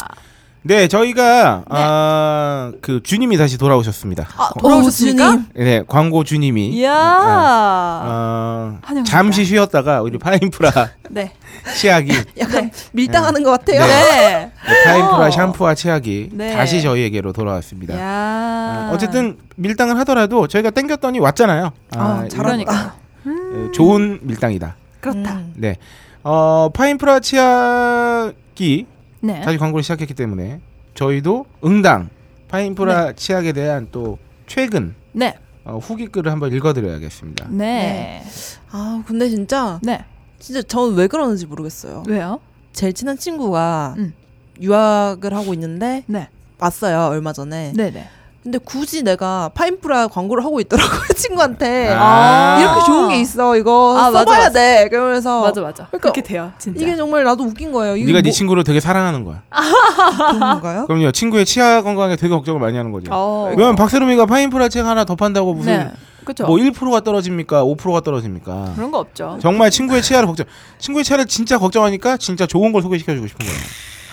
네, 저희가 네. 아, 그 주님이 다시 돌아오셨습니다. 아, 어, 돌아오셨습니까? 네, 광고 주님이 이야. 어, 환영합니다. 잠시 쉬었다가 우리 파인프라 <laughs> 네. 치약이 <laughs> 약간 밀당하는 것 같아요. 네. 네, 파인프라 어. 샴푸와 치약이 네. 다시 저희에게로 돌아왔습니다. 야. 어, 어쨌든 밀당을 하더라도 저희가 땡겼더니 왔잖아요. 아, 이거, 그러니까. 어, 좋은 밀당이다. 그렇다. 음. 네. 어, 파인프라 치약이 네. 다시 광고를 시작했기 때문에 저희도 응당 파인프라 치약에 대한 또 최근 네. 어, 후기 글을 한번 읽어드려야겠습니다. 네. 아 근데 진짜 네. 진짜 저는 왜 그러는지 모르겠어요. 왜요? 제일 친한 친구가 음. 유학을 하고 있는데 네. 왔어요 얼마 전에. 네, 네. 근데 굳이 내가 파인프라 광고를 하고 있더라고요 <laughs> 친구한테. 아. 이렇게 좋은 게 있어 이거 아, 맞아, 써봐야 맞아. 돼. 그러면서 맞아, 맞아. 그러니까 그렇게 돼요. 진짜. 이게 정말 나도 웃긴 거예요. 이게 네가 네뭐 친구를 되게 사랑하는 거야. <laughs> 그런 건가요? 그럼요. 친구의 치아 건강에 되게 걱정을 많이 하는 거죠. 어. 왜냐면 박세롬이가 파인프라 치약 하나 더 판다고 무슨 네. 그렇죠. 뭐 1%가 떨어집니까? 5%가 떨어집니까? 그런 거 없죠. 정말 친구의 치아를 걱정. 친구의 치아를 진짜 걱정하니까 진짜 좋은 걸 소개시켜 주고 싶은 거예요.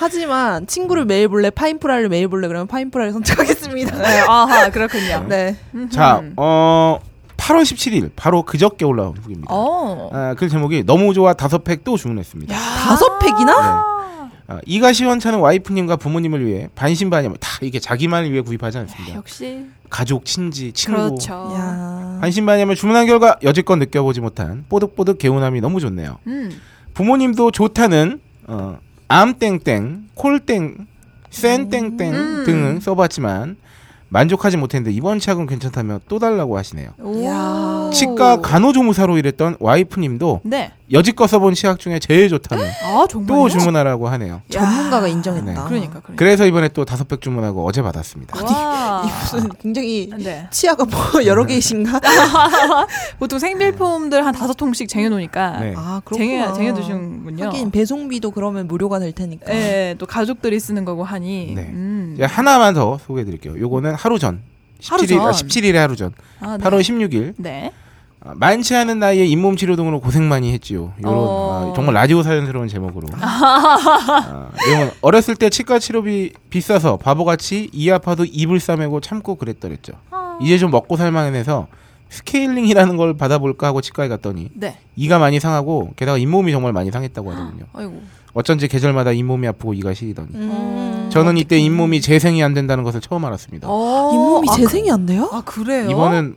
하지만 친구를 매일 볼래 파인프라를 매일 볼래 그러면 파인프라를 선택하겠습니다. 네. 아하, 그렇군요. 네. 자, 음. 어 8월 17일 바로 그저께 올라온 후기입니다. 어. 아, 그 제목이 너무 좋아 다섯 팩 또 주문했습니다. 다섯 팩이나? 네. 아, 이가 시원찮은 와이프님과 부모님을 위해 반신반의 다 이게 자기만을 위해 구입하지 않습니다. 역시 가족, 친지, 친구 그렇죠. 야. 반신반의함을 주문한 결과 여지껏 느껴보지 못한 뽀득뽀득 개운함이 너무 좋네요. 음. 부모님도 좋다는 어, 암땡땡, 콜땡, 센땡땡 음. 등은 써봤지만 만족하지 못했는데 이번 치약은 괜찮다며 또 달라고 하시네요. 치과 간호조무사로 일했던 와이프님도 네. 여지껏 써본 치약 중에 제일 좋다며 아. 또 주문하라고 하네요. 전문가가 인정했다. 네. 그러니까 그러니까. 그래서 이번에 또 다섯 팩 주문하고 어제 받았습니다. 와. 이 무슨 굉장히 네. 치아가 뭐 여러 개이신가? <laughs> 보통 생필품들 한 다섯 통씩 쟁여놓으니까 네. 아 쟁여 그렇구나. 쟁여 두시는군요. 하긴 배송비도 그러면 무료가 될 테니까. 예, 또 가족들이 쓰는 거고 하니. 네. 음. 하나만 더 소개해드릴게요. 요거는 하루 전. 하루 17일, 아, 전. 17일에 하루 전. 아, 네. 8월 16일. 네. 아, 많지 않은 나이에 잇몸 치료 등으로 고생 많이 했지요. 요런 어. 아, 정말 라디오 사연스러운 제목으로. 아, 어렸을 때 치과 치료비 비싸서 바보같이 이 아파도 입을 싸매고 참고 그랬더랬죠. 아. 이제 좀 먹고 살만해서 스케일링이라는 걸 받아볼까 하고 치과에 갔더니 네. 이가 많이 상하고 게다가 잇몸이 정말 많이 상했다고 하더군요. 아이고. 어쩐지 계절마다 잇몸이 아프고 이가 시리더니 음. 저는 이때 잇몸이 재생이 안 된다는 것을 처음 알았습니다. 어. 잇몸이 아, 재생이 안 돼요? 아 그래요? 이번은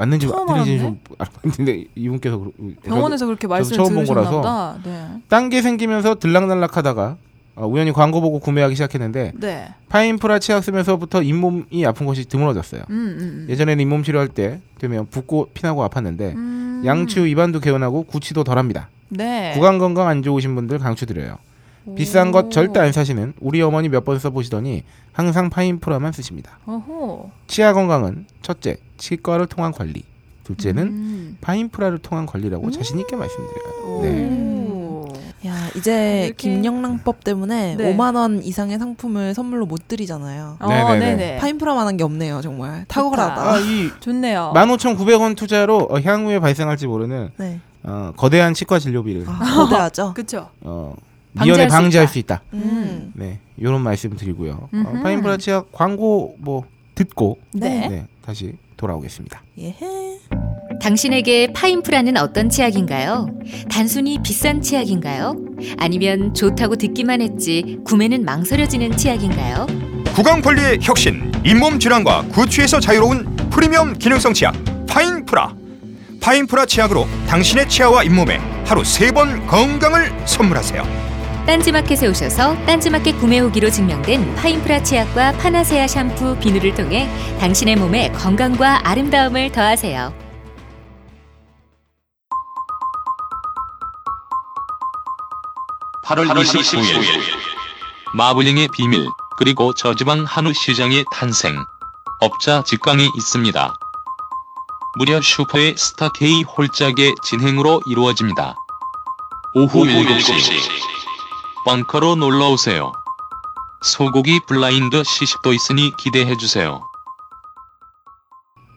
맞는지 틀린지 알았네. 좀 <laughs> 알았는데 이분께서 그러- 병원에서 그렇게 말씀 처음 본 거라서. 네. 딴게 생기면서 들락날락하다가 어, 우연히 광고 보고 구매하기 시작했는데 네. 파인프라 치약 쓰면서부터 잇몸이 아픈 것이 드물어졌어요. 음, 음, 음. 예전에는 잇몸 치료할 때 되면 붓고 피나고 아팠는데 음. 양치 후 입안도 개운하고 구취도 덜합니다. 네. 구강 건강 안 좋으신 분들 강추드려요. 비싼 것 절대 안 사시는 우리 어머니 몇 번 써보시더니 항상 파인프라만 쓰십니다. 어허. 치아 건강은 첫째 치과를 통한 관리, 둘째는 음. 파인프라를 통한 관리라고 자신 있게 말씀드려요. 네. 오. 야 이제 이렇게- 김영란법 때문에 네. 5만 원 이상의 상품을 선물로 못 드리잖아요. 어, 네네네. 네네. 파인프라만한 게 없네요 정말 아, 탁월하다. 이 좋네요. 15,900원 투자로 어, 향후에 발생할지 모르는 네. 어, 거대한 치과 진료비를 아, 거대하죠. <laughs> 그쵸. 어, 방지할 미연에 수 방지할 있다. 수 있다. 음. 네, 이런 말씀 드리고요. 어, 치약 광고 뭐 듣고 네. 네, 다시 돌아오겠습니다. 예헤. 당신에게 파인프라는 어떤 치약인가요? 단순히 비싼 치약인가요? 아니면 좋다고 듣기만 했지 구매는 망설여지는 치약인가요? 구강 관리의 혁신, 잇몸 질환과 구취에서 자유로운 프리미엄 기능성 치약 파인프라. 파인프라 치약으로 당신의 치아와 잇몸에 하루 세 번 건강을 선물하세요. 딴지마켓에 오셔서 딴지마켓 구매 후기로 증명된 파인프라 치약과 파나세아 샴푸, 비누를 통해 당신의 몸에 건강과 아름다움을 더하세요. 8월 29일 마블링의 비밀 그리고 저지방 한우 시장의 탄생 업자 직강이 있습니다. 무려 슈퍼의 스타 K 홀짝의 진행으로 이루어집니다. 오후 7시 벙커로 놀러오세요. 소고기 블라인드 시식도 있으니 기대해주세요.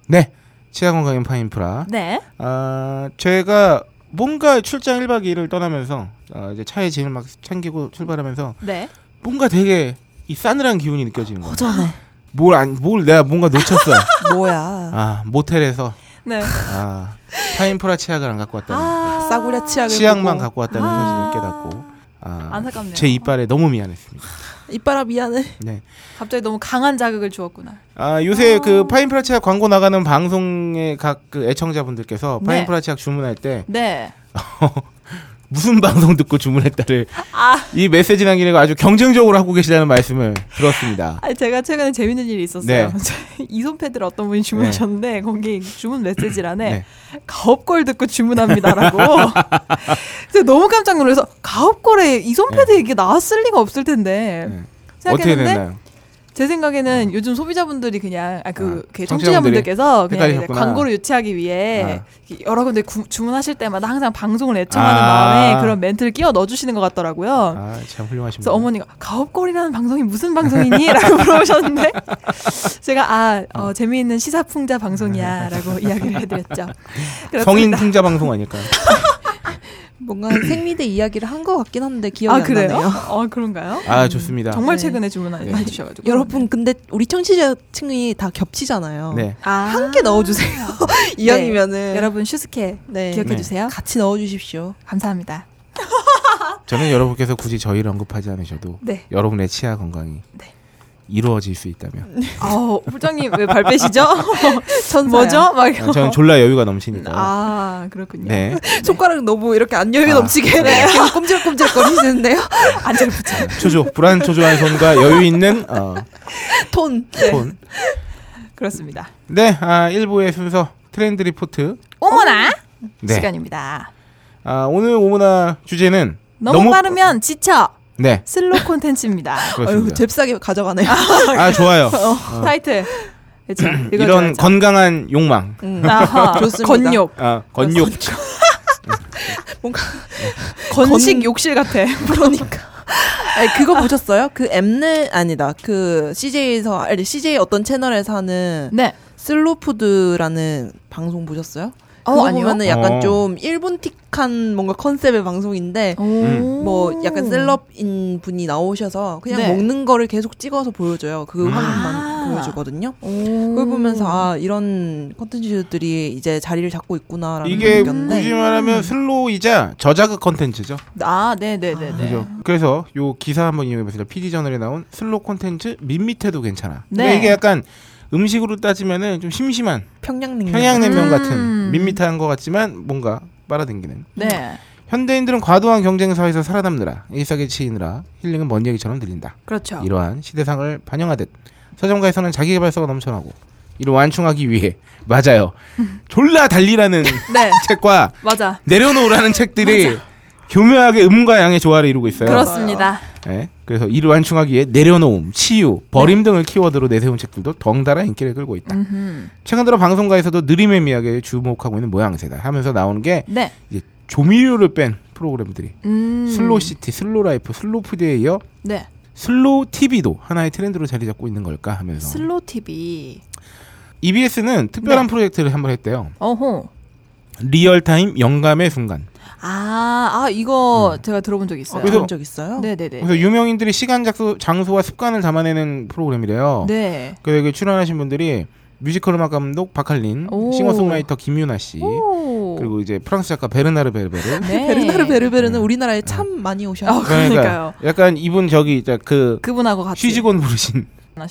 네. 치아 건강 인 파인프라. 네. 아, 제가 뭔가 출장 1박 2일을 떠나면서 아, 이제 차에 짐을 막 챙기고 출발하면서 네. 뭔가 되게 이 싸늘한 기운이 느껴지는 거예요. 허전해. 뭘, 안, 뭘 내가 뭔가 놓쳤어. <laughs> 뭐야. 아, 모텔에서 네. 아, 파인프라 치약을 안 갖고 왔다는 아, 싸구려 치약을 치약만 보고. 갖고 왔다는 아. 사실을 깨닫고 아, 안타깝네요. 제 이빨에 너무 미안했습니다. <laughs> 이빨아 미안해. 네. 갑자기 너무 강한 자극을 주었구나. 아, 요새 그 파인프라 치약 광고 나가는 방송의 각 그 애청자분들께서 네. 파인프라 치약 주문할 때 네. <laughs> 무슨 방송 듣고 주문했다를 아, 이 메시지 남기는 거 아주 경쟁적으로 하고 계시다는 말씀을 들었습니다. 아니, 제가 최근에 재밌는 일이 있었어요. 네. <laughs> 이손 패드를 어떤 분이 주문하셨는데 거기 주문 메시지란에 네. 가업걸 듣고 주문합니다라고. <laughs> 그래서 너무 깜짝 놀라서 가업걸에 이손 패드 이게 나왔을 리가 없을 텐데. 네. 어떻게 생각했는데 됐나요? 제 생각에는 요즘 소비자분들이 그냥 아, 그 아, 그 청취자분들께서 그냥. 광고를 유치하기 위해 아. 여러 군데 구- 주문하실 때마다 항상 방송을 애청하는 아. 마음에 그런 멘트를 끼워 넣어주시는 것 같더라고요. 아, 참 훌륭하십니다. 그래서 어머니가 가업거리라는 방송이 무슨 방송이니? 라고 <laughs> 물어보셨는데 제가 아 어, 재미있는 시사풍자 방송이야 라고 <laughs> 이야기를 해드렸죠. 그렇습니다. 성인 풍자 방송 아닐까요? <laughs> 뭔가 <clears throat> 생리대 이야기를 한 것 같긴 한데 기억이 아 안 그래요? 나네요. 어 그런가요? 아, 좋습니다. 정말 네. 최근에 주문해 네. 주셔가지고 여러분 근데 우리 청취자층이 다 겹치잖아요. 네. 아, 한개 넣어주세요. <laughs> <laughs> 이왕이면은 여러분 슈스케 네. 기억해 네. 주세요. 같이 넣어주십시오. 감사합니다. 저는 여러분께서 굳이 저희를 언급하지 않으셔도 네. 여러분의 치아 건강이 네. 이루어질 수 있다면 어, 부장님 왜 발 빼시죠? <laughs> 천사야. 뭐죠? 막 아, 저는 졸라 여유가 넘치니까. 아 그렇군요. 네. 손가락 너무 이렇게 안 여유 아. 넘치게 네. <laughs> 계속 꼼질꼼질거리시는데요. 안젤 붙여. 초조, 불안 초조한 손과 여유 있는 어, 톤. 톤. 그렇습니다. 네, 아, 1부의 순서 트렌드 리포트. 오모나 네. 시간입니다. 아, 오늘 오문화 주제는 너무, 빠르면 지쳐 네, 슬로 콘텐츠입니다. 어휴 <laughs> 그렇습니다. 잽싸게 가져가네요. 아, 좋아요. 어. 타이틀 그렇죠. <clears throat> 이런 건강한 욕망. 음. <laughs> 아하, <laughs> 좋습니다. 건욕 아, 건욕. 뭔가 건식 건- 욕실 같아. 그러니까. 아니, 그거 보셨어요? 그 엠넷 아니다. 그 CJ에서 아니 CJ 어떤 채널에서 하는 네. 슬로푸드라는 방송 보셨어요? 어, 그거 아니요. 보면은 약간 어. 좀 일본틱한 뭔가 컨셉의 방송인데 음. 뭐 약간 celeb인 분이 나오셔서 그냥 네. 먹는 거를 계속 찍어서 보여줘요. 그 음. 화면만 아. 보여주거든요. 그걸 보면서 아 이런 컨텐츠들이 이제 자리를 잡고 있구나라는 걸 이게 느꼈는데 굳이 말하면 slow이자 저자극 컨텐츠죠. 아, 네, 네, 네, 네. 그죠. 그래서 요 기사 한번 이용해 보세요. PD 저널에 나온 slow 콘텐츠 밋밋해도 괜찮아. 네. 이게 약간 음식으로 따지면은 좀 심심한 평양냉면 평양냉면 음. 같은 밋밋한 것 같지만 뭔가 빨아당기는. 네. 현대인들은 과도한 경쟁 사회에서 살아남느라 일상에 치이느라 힐링은 먼 얘기처럼 들린다. 그렇죠. 이러한 시대상을 반영하듯 서점가에서는 자기 개발서가 넘쳐나고 이를 완충하기 위해 맞아요. 졸라 달리라는 네. <laughs> 책과 맞아. 내려놓으라는 책들이 교묘하게 음과 양의 조화를 이루고 있어요. 그렇습니다. 네, 그래서 이를 완충하기 위해 내려놓음, 치유, 버림 등을 키워드로 내세운 책들도 덩달아 인기를 끌고 있다. 음흠. 최근 들어 방송가에서도 느림의 미학에 주목하고 있는 모양새다 하면서 나오는 게 네. 이제 조미료를 뺀 프로그램들이 음. 슬로시티, 슬로라이프, 슬로푸드에 이어 네. slow TV도 하나의 트렌드로 자리 잡고 있는 걸까 하면서 slow TV. EBS는 특별한 네. 프로젝트를 한번 했대요. 어호. real time 영감의 순간. 아, 아 이거 제가 들어본 적 있어요. 음. 그래서- 그런 적 있어요? 네, 네, 네. 그래서 유명인들이 시간, 장소, 장소와 습관을 담아내는 프로그램이래요. 네. 그래서 여기 출연하신 분들이 뮤지컬 음악 감독 박칼린, 오. 싱어송라이터 김윤아 씨, 오. 그리고 이제 프랑스 작가 베르나르 베르베르. 네. <laughs> 베르나르 베르베르는 음. 우리나라에 참 많이 오셔요. 아, 그러니까요. 그러니까 약간 이분 저기 이제 그 그분하고 같이 취직원 부르신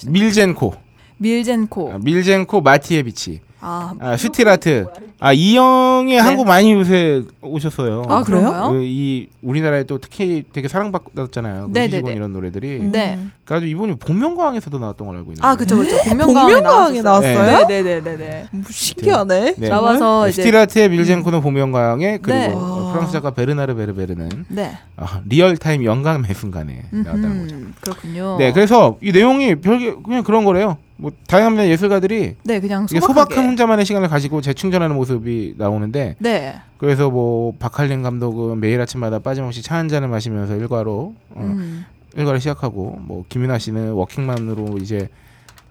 밀젠코, 밀젠코. 아, 밀젠코 마티에비치. 아, 아, 스틸하트. 아, 이 형이 한국 많이 요새 오셨어요. 아, 그래요? 그, 이 우리나라에 또 특히 되게 사랑받았잖아요. 그 네네네. She's Gone 이런 노래들이. 네. 그래가지고 이분이 복면가왕에서도 나왔던 걸 알고 있는데. 아, 그쵸, 그쵸. 복면가왕에 나왔어요? 네네네네. 뭐 신기하네. 네. 나와서 이제 스틸하트의 밀젠코는 복면가왕에 그리고 네. 어, 프랑스 작가 베르나르 베르베르는 네. 아, 리얼타임 영감의 순간에 나왔다는 거죠. 음, 그렇군요. 네, 그래서 이 내용이 별게 그냥 그런 거래요. 뭐 다양한 예술가들이 네, 그냥 소박하게. 소박한 혼자만의 시간을 가지고 재충전하는 모습이 나오는데 네. 그래서 뭐 박할린 감독은 매일 아침마다 빠짐없이 차 한 잔을 마시면서 일과로 어, 음. 일과를 시작하고 뭐 김윤아 씨는 워킹맘으로 이제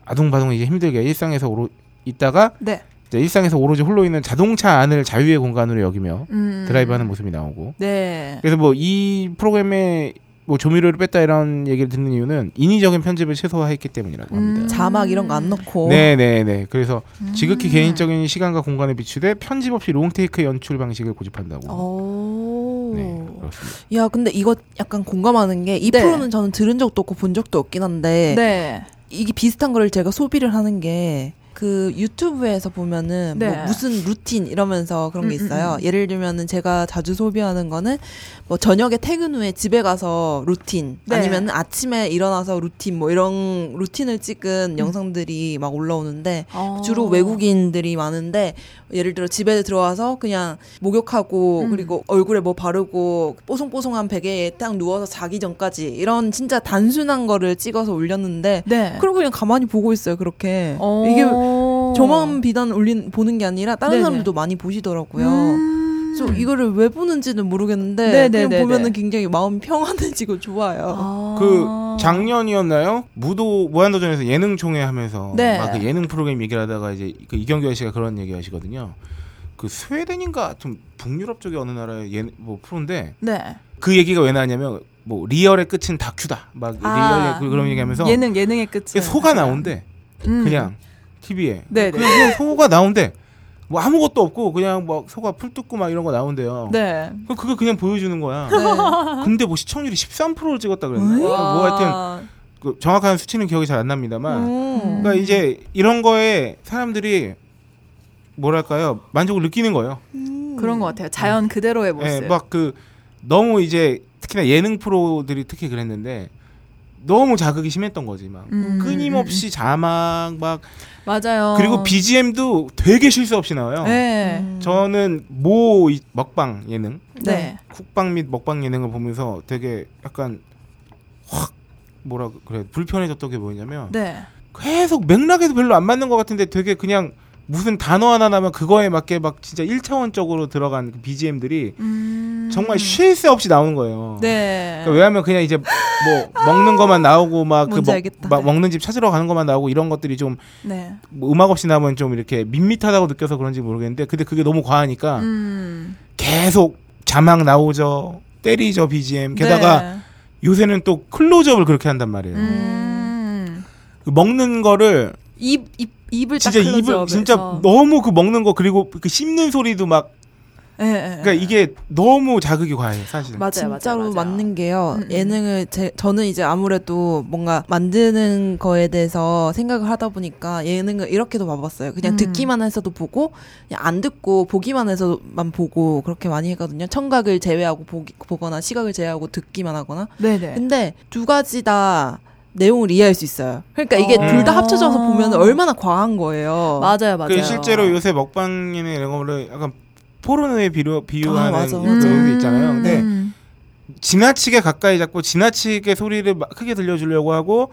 아둥바둥 이제 힘들게 일상에서 오로 있다가 네. 이제 일상에서 오로지 홀로 있는 자동차 안을 자유의 공간으로 여기며 음. 드라이브하는 모습이 나오고 네. 그래서 뭐 이 프로그램에 뭐 조미료를 뺐다 이런 얘기를 듣는 이유는 인위적인 편집을 최소화했기 때문이라고 합니다. 음. 자막 이런 거 안 넣고. 네네네. 그래서 지극히 음. 개인적인 시간과 공간에 비추되 편집 없이 롱테이크 연출 방식을 고집한다고. 오. 네, 그렇습니다. 야, 근데 이거 약간 공감하는 게이 네. 프로는 저는 들은 적도 없고 본 적도 없긴 한데 네. 이게 비슷한 거를 제가 소비를 하는 게 그 유튜브에서 보면은 네. 뭐 무슨 루틴 이러면서 그런 게 음, 음, 있어요. 음. 예를 들면은 제가 자주 소비하는 거는 뭐 저녁에 퇴근 후에 집에 가서 루틴 네. 아니면 아침에 일어나서 루틴 뭐 이런 루틴을 음. 찍은 영상들이 막 올라오는데 어. 주로 외국인들이 많은데 예를 들어 집에 들어와서 그냥 목욕하고 음. 그리고 얼굴에 뭐 바르고 뽀송뽀송한 베개에 딱 누워서 자기 전까지 이런 진짜 단순한 거를 찍어서 올렸는데 네. 그리고 그냥 가만히 보고 있어요 그렇게 어. 이게 저만 비단 올린 보는 게 아니라 다른 네네. 사람들도 많이 보시더라고요. 음. 그래서 이거를 왜 보는지는 모르겠는데 네네네네. 그냥 보면은 굉장히 마음이 평안해지고 좋아요. 아. 그 작년이었나요? 무도 무한도전에서 예능 총회 하면서 네. 막그 예능 프로그램 얘기를 하다가 이제 그 이경규 씨가 그런 얘기 하시거든요. 그 스웨덴인가 좀 북유럽 쪽의 어느 나라의 예, 뭐 프로인데 네. 그 얘기가 왜 나왔냐면 뭐 real의 끝은 다큐다. 막 아. 리얼의 그- 그런 얘기하면서 예능 예능의 이게 소가 나온대. 음. 그냥 TV에. 네네. 그냥, 그냥 소가 나온대. 뭐 아무것도 없고 그냥 막 소가 풀 뜯고 막 이런 거 나온대요. 네. 그 그거 그냥 보여주는 거야. 네. 근데 뭐 시청률이 13%를 찍었다 그랬나? 뭐 하여튼 그 정확한 수치는 기억이 잘 안 납니다만. 음. 그러니까 이제 이런 거에 사람들이 뭐랄까요 만족을 느끼는 거예요. 그런 것 같아요. 자연 그대로의 모습. 예, 막그 너무 이제 특히나 예능 프로들이 특히 그랬는데 너무 자극이 심했던 거지 막 음, 끊임없이 자막 막 맞아요. 그리고 BGM도 되게 실수 없이 나와요. 네. 음. 저는 모 이- 먹방 예능, 네. 쿡방 및 먹방 예능을 보면서 되게 약간 확 뭐라 그래 불편해졌던 게 뭐냐면 네. 계속 맥락에도 별로 안 맞는 것 같은데 되게 그냥 무슨 단어 하나 나면 그거에 맞게 막 진짜 일차원적으로 들어간 그 BGM들이 음. 정말 쉴 새 없이 나오는 거예요. 네. 그러니까 왜냐하면 그냥 이제 뭐 <laughs> 먹는 것만 나오고 막그 뭔지 알겠다. 먹는 집 찾으러 가는 것만 나오고 이런 것들이 좀뭐 네. 음악 없이 나오면 좀 이렇게 밋밋하다고 느껴서 그런지 모르겠는데 근데 그게 너무 과하니까 음. 계속 자막 나오죠 때리죠 BGM 게다가 네. 요새는 또 클로즈업을 그렇게 한단 말이에요 음. 그 먹는 거를 입, 입, 입을 딱 진짜 입을. 진짜 너무 그 먹는 거 그리고 그 씹는 소리도 막 예, 예, 그러니까 예. 이게 너무 자극이 과해요 사실. 맞아요, 진짜로 맞아요, 맞아요. 맞는 게요. 음, 음. 예능을 제, 저는 이제 아무래도 뭔가 만드는 거에 대해서 생각을 하다 보니까 예능을 이렇게도 봐봤어요. 그냥 음. 듣기만 해서도 보고 그냥 안 듣고 보기만 해서만 보고 그렇게 많이 했거든요. 청각을 제외하고 보기, 보거나 시각을 제외하고 듣기만 하거나. 네네. 근데 두 가지 다 내용을 이해할 수 있어요. 그러니까 이게 어. 둘다 합쳐져서 보면 얼마나 과한 거예요. 맞아요, 맞아요. 그 실제로 요새 먹방이나 이런 거를 약간 포르노에 비유, 비유하는 아, 그런. 게 있잖아요. 근데 음. 지나치게 가까이 잡고 지나치게 소리를 막 크게 들려주려고 하고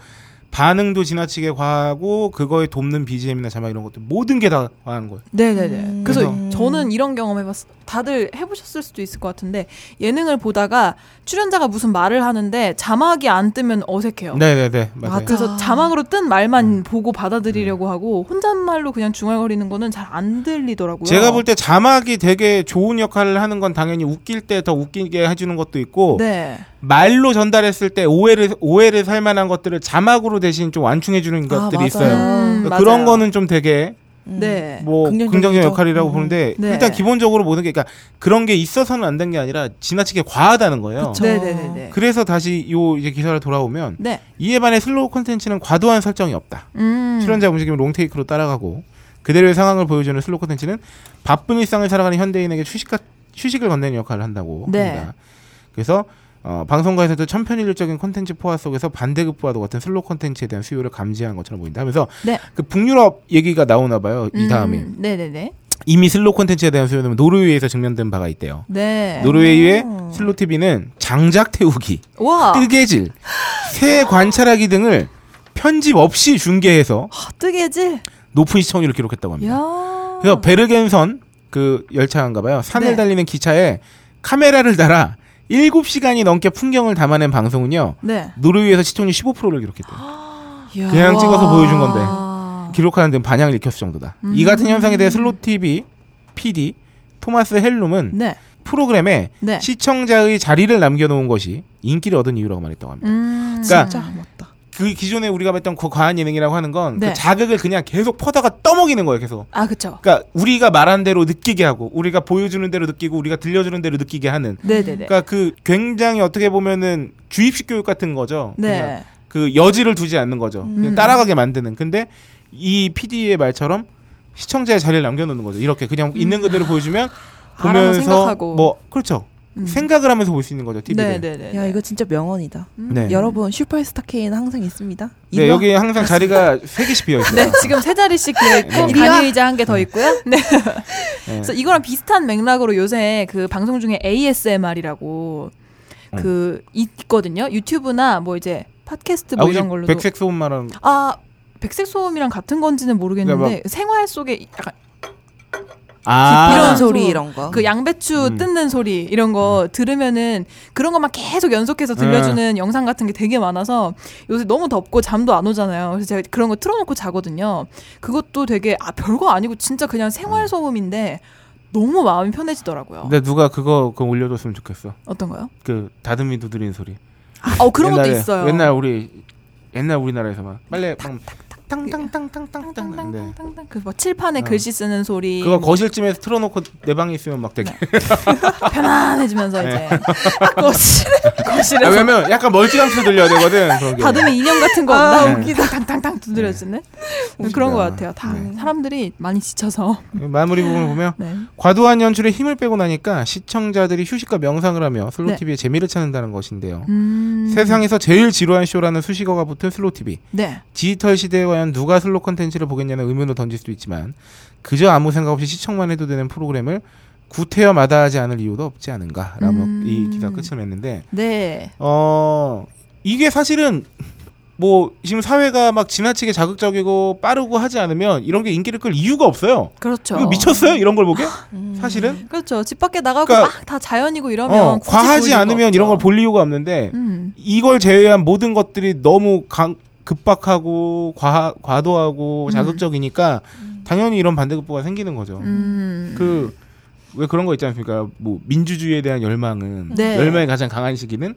반응도 지나치게 과하고 그거에 돕는 BGM이나 자막 이런 것들 모든 게 다 과한 거예요. 네네네. 음. 그래서 그래서- 저는 이런 경험 해봤, 다들 해보셨을 수도 있을 것 같은데 예능을 보다가 출연자가 무슨 말을 하는데 자막이 안 뜨면 어색해요. 네네네 맞아요. 맞아. 그래서 자막으로 뜬 말만 음. 보고 받아들이려고 하고 혼잣말로 그냥 중얼거리는 거는 잘 안 들리더라고요. 제가 볼 때 자막이 되게 좋은 역할을 하는 건 당연히 웃길 때 더 웃기게 해주는 것도 있고 네. 말로 전달했을 때 오해를 오해를 살 만한 것들을 자막으로 대신 좀 완충해 주는 아, 것들이 맞아요. 있어요. 음, 그러니까 그런 맞아요. 거는 좀 되게 음. 네. 뭐 긍정적이죠. 긍정적 역할이라고 음. 보는데 네. 일단 기본적으로 모든 게 그러니까 그런 게 있어서는 안 된 게 아니라 지나치게 과하다는 거예요. 그쵸. 네네네. 그래서 다시 요 이제 기사를 돌아오면 네. 이에 반해 slow 콘텐츠는 과도한 설정이 없다. 음. 출연자 움직임을 롱테이크로 따라가고 그대로의 상황을 보여주는 slow 콘텐츠는 바쁜 일상을 살아가는 현대인에게 휴식 휴식을 건네는 역할을 한다고 네. 합니다. 그래서 어, 방송가에서도 천편일률적인 콘텐츠 포화 속에서 반대급부와도 같은 slow 콘텐츠에 대한 수요를 감지한 것처럼 보인다 하면서 네. 그 북유럽 얘기가 나오나 봐요. 이 다음에 음, 네네네. 이미 slow 콘텐츠에 대한 수요는 노르웨이에서 증명된 바가 있대요. 네. 노르웨이의 slow TV는 장작 태우기, 와 뜨개질, 새 관찰하기 등을 편집 없이 중계해서 아, 뜨개질. 높은 시청률을 기록했다고 합니다. 야. 그래서 베르겐선 그 열차인가 봐요. 산을 네. 달리는 기차에 카메라를 달아 7시간이 넘게 풍경을 담아낸 방송은요. 네. 노르웨이에서 시청률 15%를 기록했대요. <gasps> 그냥 찍어서 보여준 건데 와. 기록하는 데는 반향을 일으켰을 정도다. 음. 이 같은 현상에 대해 slow TV PD 토마스 헬룸은 네. 프로그램에 네. 시청자의 자리를 남겨놓은 것이 인기를 얻은 이유라고 말했다고 합니다. 음. 그러니까 진짜 맞다. 그 기존에 우리가 봤던 그 과한 예능이라고 하는 건그 네. 자극을 그냥 계속 퍼다가 떠먹이는 거예요. 계속. 아 그쵸. 그러니까 우리가 말한 대로 느끼게 하고 우리가 보여주는 대로 느끼고 우리가 들려주는 대로 느끼게 하는. 네 네 네. 그러니까 그 굉장히 어떻게 보면은 주입식 교육 같은 거죠. 네. 그 여지를 두지 않는 거죠. 음. 따라가게 만드는. 근데 이 PD의 말처럼 시청자의 자리를 남겨놓는 거죠. 이렇게 그냥 있는 그대로 보여주면 보면서. 뭐 그렇죠. 음. 생각을 하면서 볼 수 있는 거죠. TV를. 네네네. 야 이거 진짜 명언이다. 음. 네. 여러분 슈퍼스타 K는 항상 있습니다. 네, 와. 여기 항상 자리가 <laughs> 세 개씩 비어 있어요. 네, 지금 세 자리씩 비어 있고 네. 간이 의자 한 개 더 있고요. <laughs> 네. 네. 그래서 이거랑 비슷한 맥락으로 요새 그 방송 중에 ASMR이라고 그 있거든요. 유튜브나 뭐 이제 팟캐스트 아, 뭐 혹시 이런 걸로도 백색 소음 말하는 아 백색 소음이랑 같은 건지는 모르겠는데 그러니까 생활 속에 약간 아, 이런 소- 소리 이런 거. 그 양배추 음. 뜯는 소리 이런 거 들으면은 그런 것만 계속 연속해서 들려주는 네. 영상 같은 게 되게 많아서 요새 너무 덥고 잠도 안 오잖아요. 그래서 제가 그런 거 틀어놓고 자거든요. 그것도 되게 아 별거 아니고 진짜 그냥 생활 소음인데 너무 마음이 편해지더라고요. 근데 누가 그거 그거 올려줬으면 좋겠어. 어떤가요? 그 다듬이 두드리는 소리. 어 그런 것도 옛날에, 있어요. 옛날 우리 옛날 우리나라에서 막 빨래 막탕 탕탕탕탕탕탕. 네. 그뭐 칠판에 어. 글씨 쓰는 소리 그거 거실쯤에서 틀어놓고 내 방에 있으면 막 되게. 편안해지면서 네. 이제 거실에 아, 거실에서 왜냐면 약간 멀찌감치 들려야 되거든. 그런 게. 다듬이 인형 같은 거 아, 없나? 웃기다. 탕탕탕 두드려지는 그런 것 같아요. 다 네. 사람들이 많이 지쳐서. 마무리 부분을 보면 네. 과도한 연출에 힘을 빼고 나니까 시청자들이 휴식과 명상을 하며 슬로 네. TV의 재미를 찾는다는 것인데요. 음. 세상에서 제일 지루한 쇼라는 수식어가 붙은 슬로 TV. 네. 디지털 시대에 과연 누가 슬로 콘텐츠를 보겠냐는 의문을 던질 수도 있지만 그저 아무 생각 없이 시청만 해도 되는 프로그램을 구태여 마다하지 않을 이유도 없지 않은가라고 음. 이 기사 끝을 맺는데 네. 어 이게 사실은 뭐 지금 사회가 막 지나치게 자극적이고 빠르고 하지 않으면 이런 게 인기를 끌 이유가 없어요. 그렇죠. 미쳤어요? 이런 걸 보게? 음. 사실은 그렇죠. 집 밖에 나가고 그러니까- 막 다 자연이고 이러면 어, 과하지 않으면. 이런 걸 볼 이유가 없는데 음. 이걸 제외한 모든 것들이 너무 강, 급박하고 과, 과도하고 자극적이니까 당연히 이런 반대급부가 생기는 거죠. 음. 그왜 그런 거 있지 않습니까? 뭐 민주주의에 대한 열망은 네. 열망이 가장 강한 시기는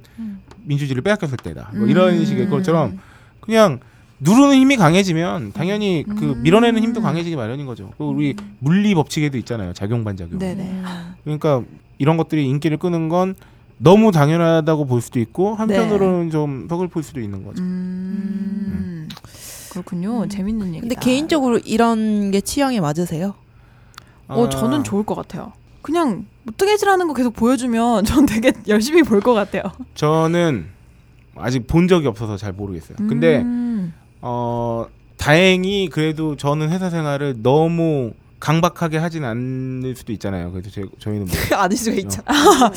민주주의를 빼앗겼을 때다. 뭐 이런 음. 식의 것처럼 그냥 누르는 힘이 강해지면 당연히 그 음. 밀어내는 힘도 강해지기 마련인 거죠. 그 우리 물리 법칙에도 있잖아요. 작용 반작용. 네네. 그러니까 이런 것들이 인기를 끄는 건 너무 당연하다고 볼 수도 있고 한편으로는 네. 좀 서글플 수도 있는 거죠. 음. 그렇군요. 재밌는 얘기다. 근데 개인적으로 이런 게 취향에 맞으세요? 어 아, 저는 좋을 것 같아요. 그냥 뭐 뜨개질하는 거 계속 보여주면 <laughs> 전 되게 열심히 볼 것 같아요. 저는 아직 본 적이 없어서 잘 모르겠어요. 근데 음. 어 다행히 그래도 저는 회사 생활을 너무 강박하게 하진 않을 수도 있잖아요. 그래도 제, 저희는 뭐 <laughs> 아닐 수가 있죠. 어? 아,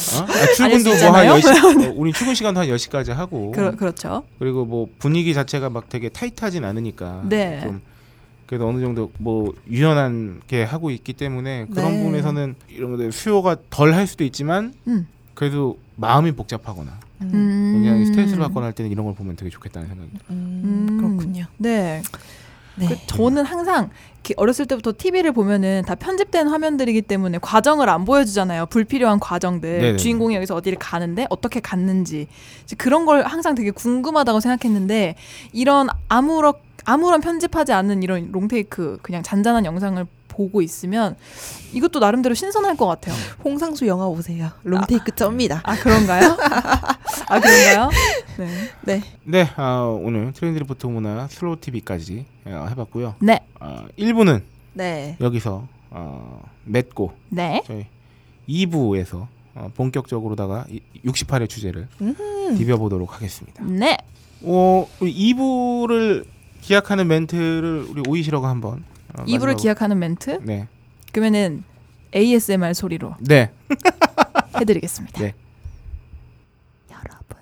출근도 수뭐한 있잖아요. 10시, <laughs> 어, 우리 출근 시간도 한 10시까지 하고 그러, 그렇죠. 그리고 뭐 분위기 자체가 막 되게 타이트하진 않으니까 네. 좀 그래도 어느 정도 뭐 유연하게 하고 있기 때문에 그런 네. 부분에서는 이런 것들 수요가 덜 할 수도 있지만 음. 그래도 마음이 복잡하거나 음. 굉장히 스트레스를 받거나 할 때는 이런 걸 보면 되게 좋겠다는 생각이 음, 음. 그렇군요. 네. 네. 그 저는 항상 어렸을 때부터 TV를 보면은 다 편집된 화면들이기 때문에 과정을 안 보여주잖아요. 불필요한 과정들. 네네네. 주인공이 여기서 어디를 가는데 어떻게 갔는지 이제 그런 걸 항상 되게 궁금하다고 생각했는데 이런 아무런 아무런 편집하지 않는 이런 롱테이크 그냥 잔잔한 영상을 보고 있으면 이것도 나름대로 신선할 것 같아요. 홍상수 영화 보세요. 롱테이크 아. 쩝니다. 아 그런가요? <laughs> 아 그런가요? 네. 네. 네. 어, 오늘 트렌드 리포트 문화 slow TV까지 아, 해봤고요. 네. 어, 1부는 네. 여기서 어, 맺고 네. 저희 2부에서 어, 본격적으로다가 68의 주제를 음. 디벼보도록 하겠습니다. 네. 어, 2부를 기약하는 멘트를 우리 오이시러가 한번 어, 입으로 기약하는 멘트. 네. 그러면은 ASMR 소리로. 네. <laughs> 해드리겠습니다. 네. 여러분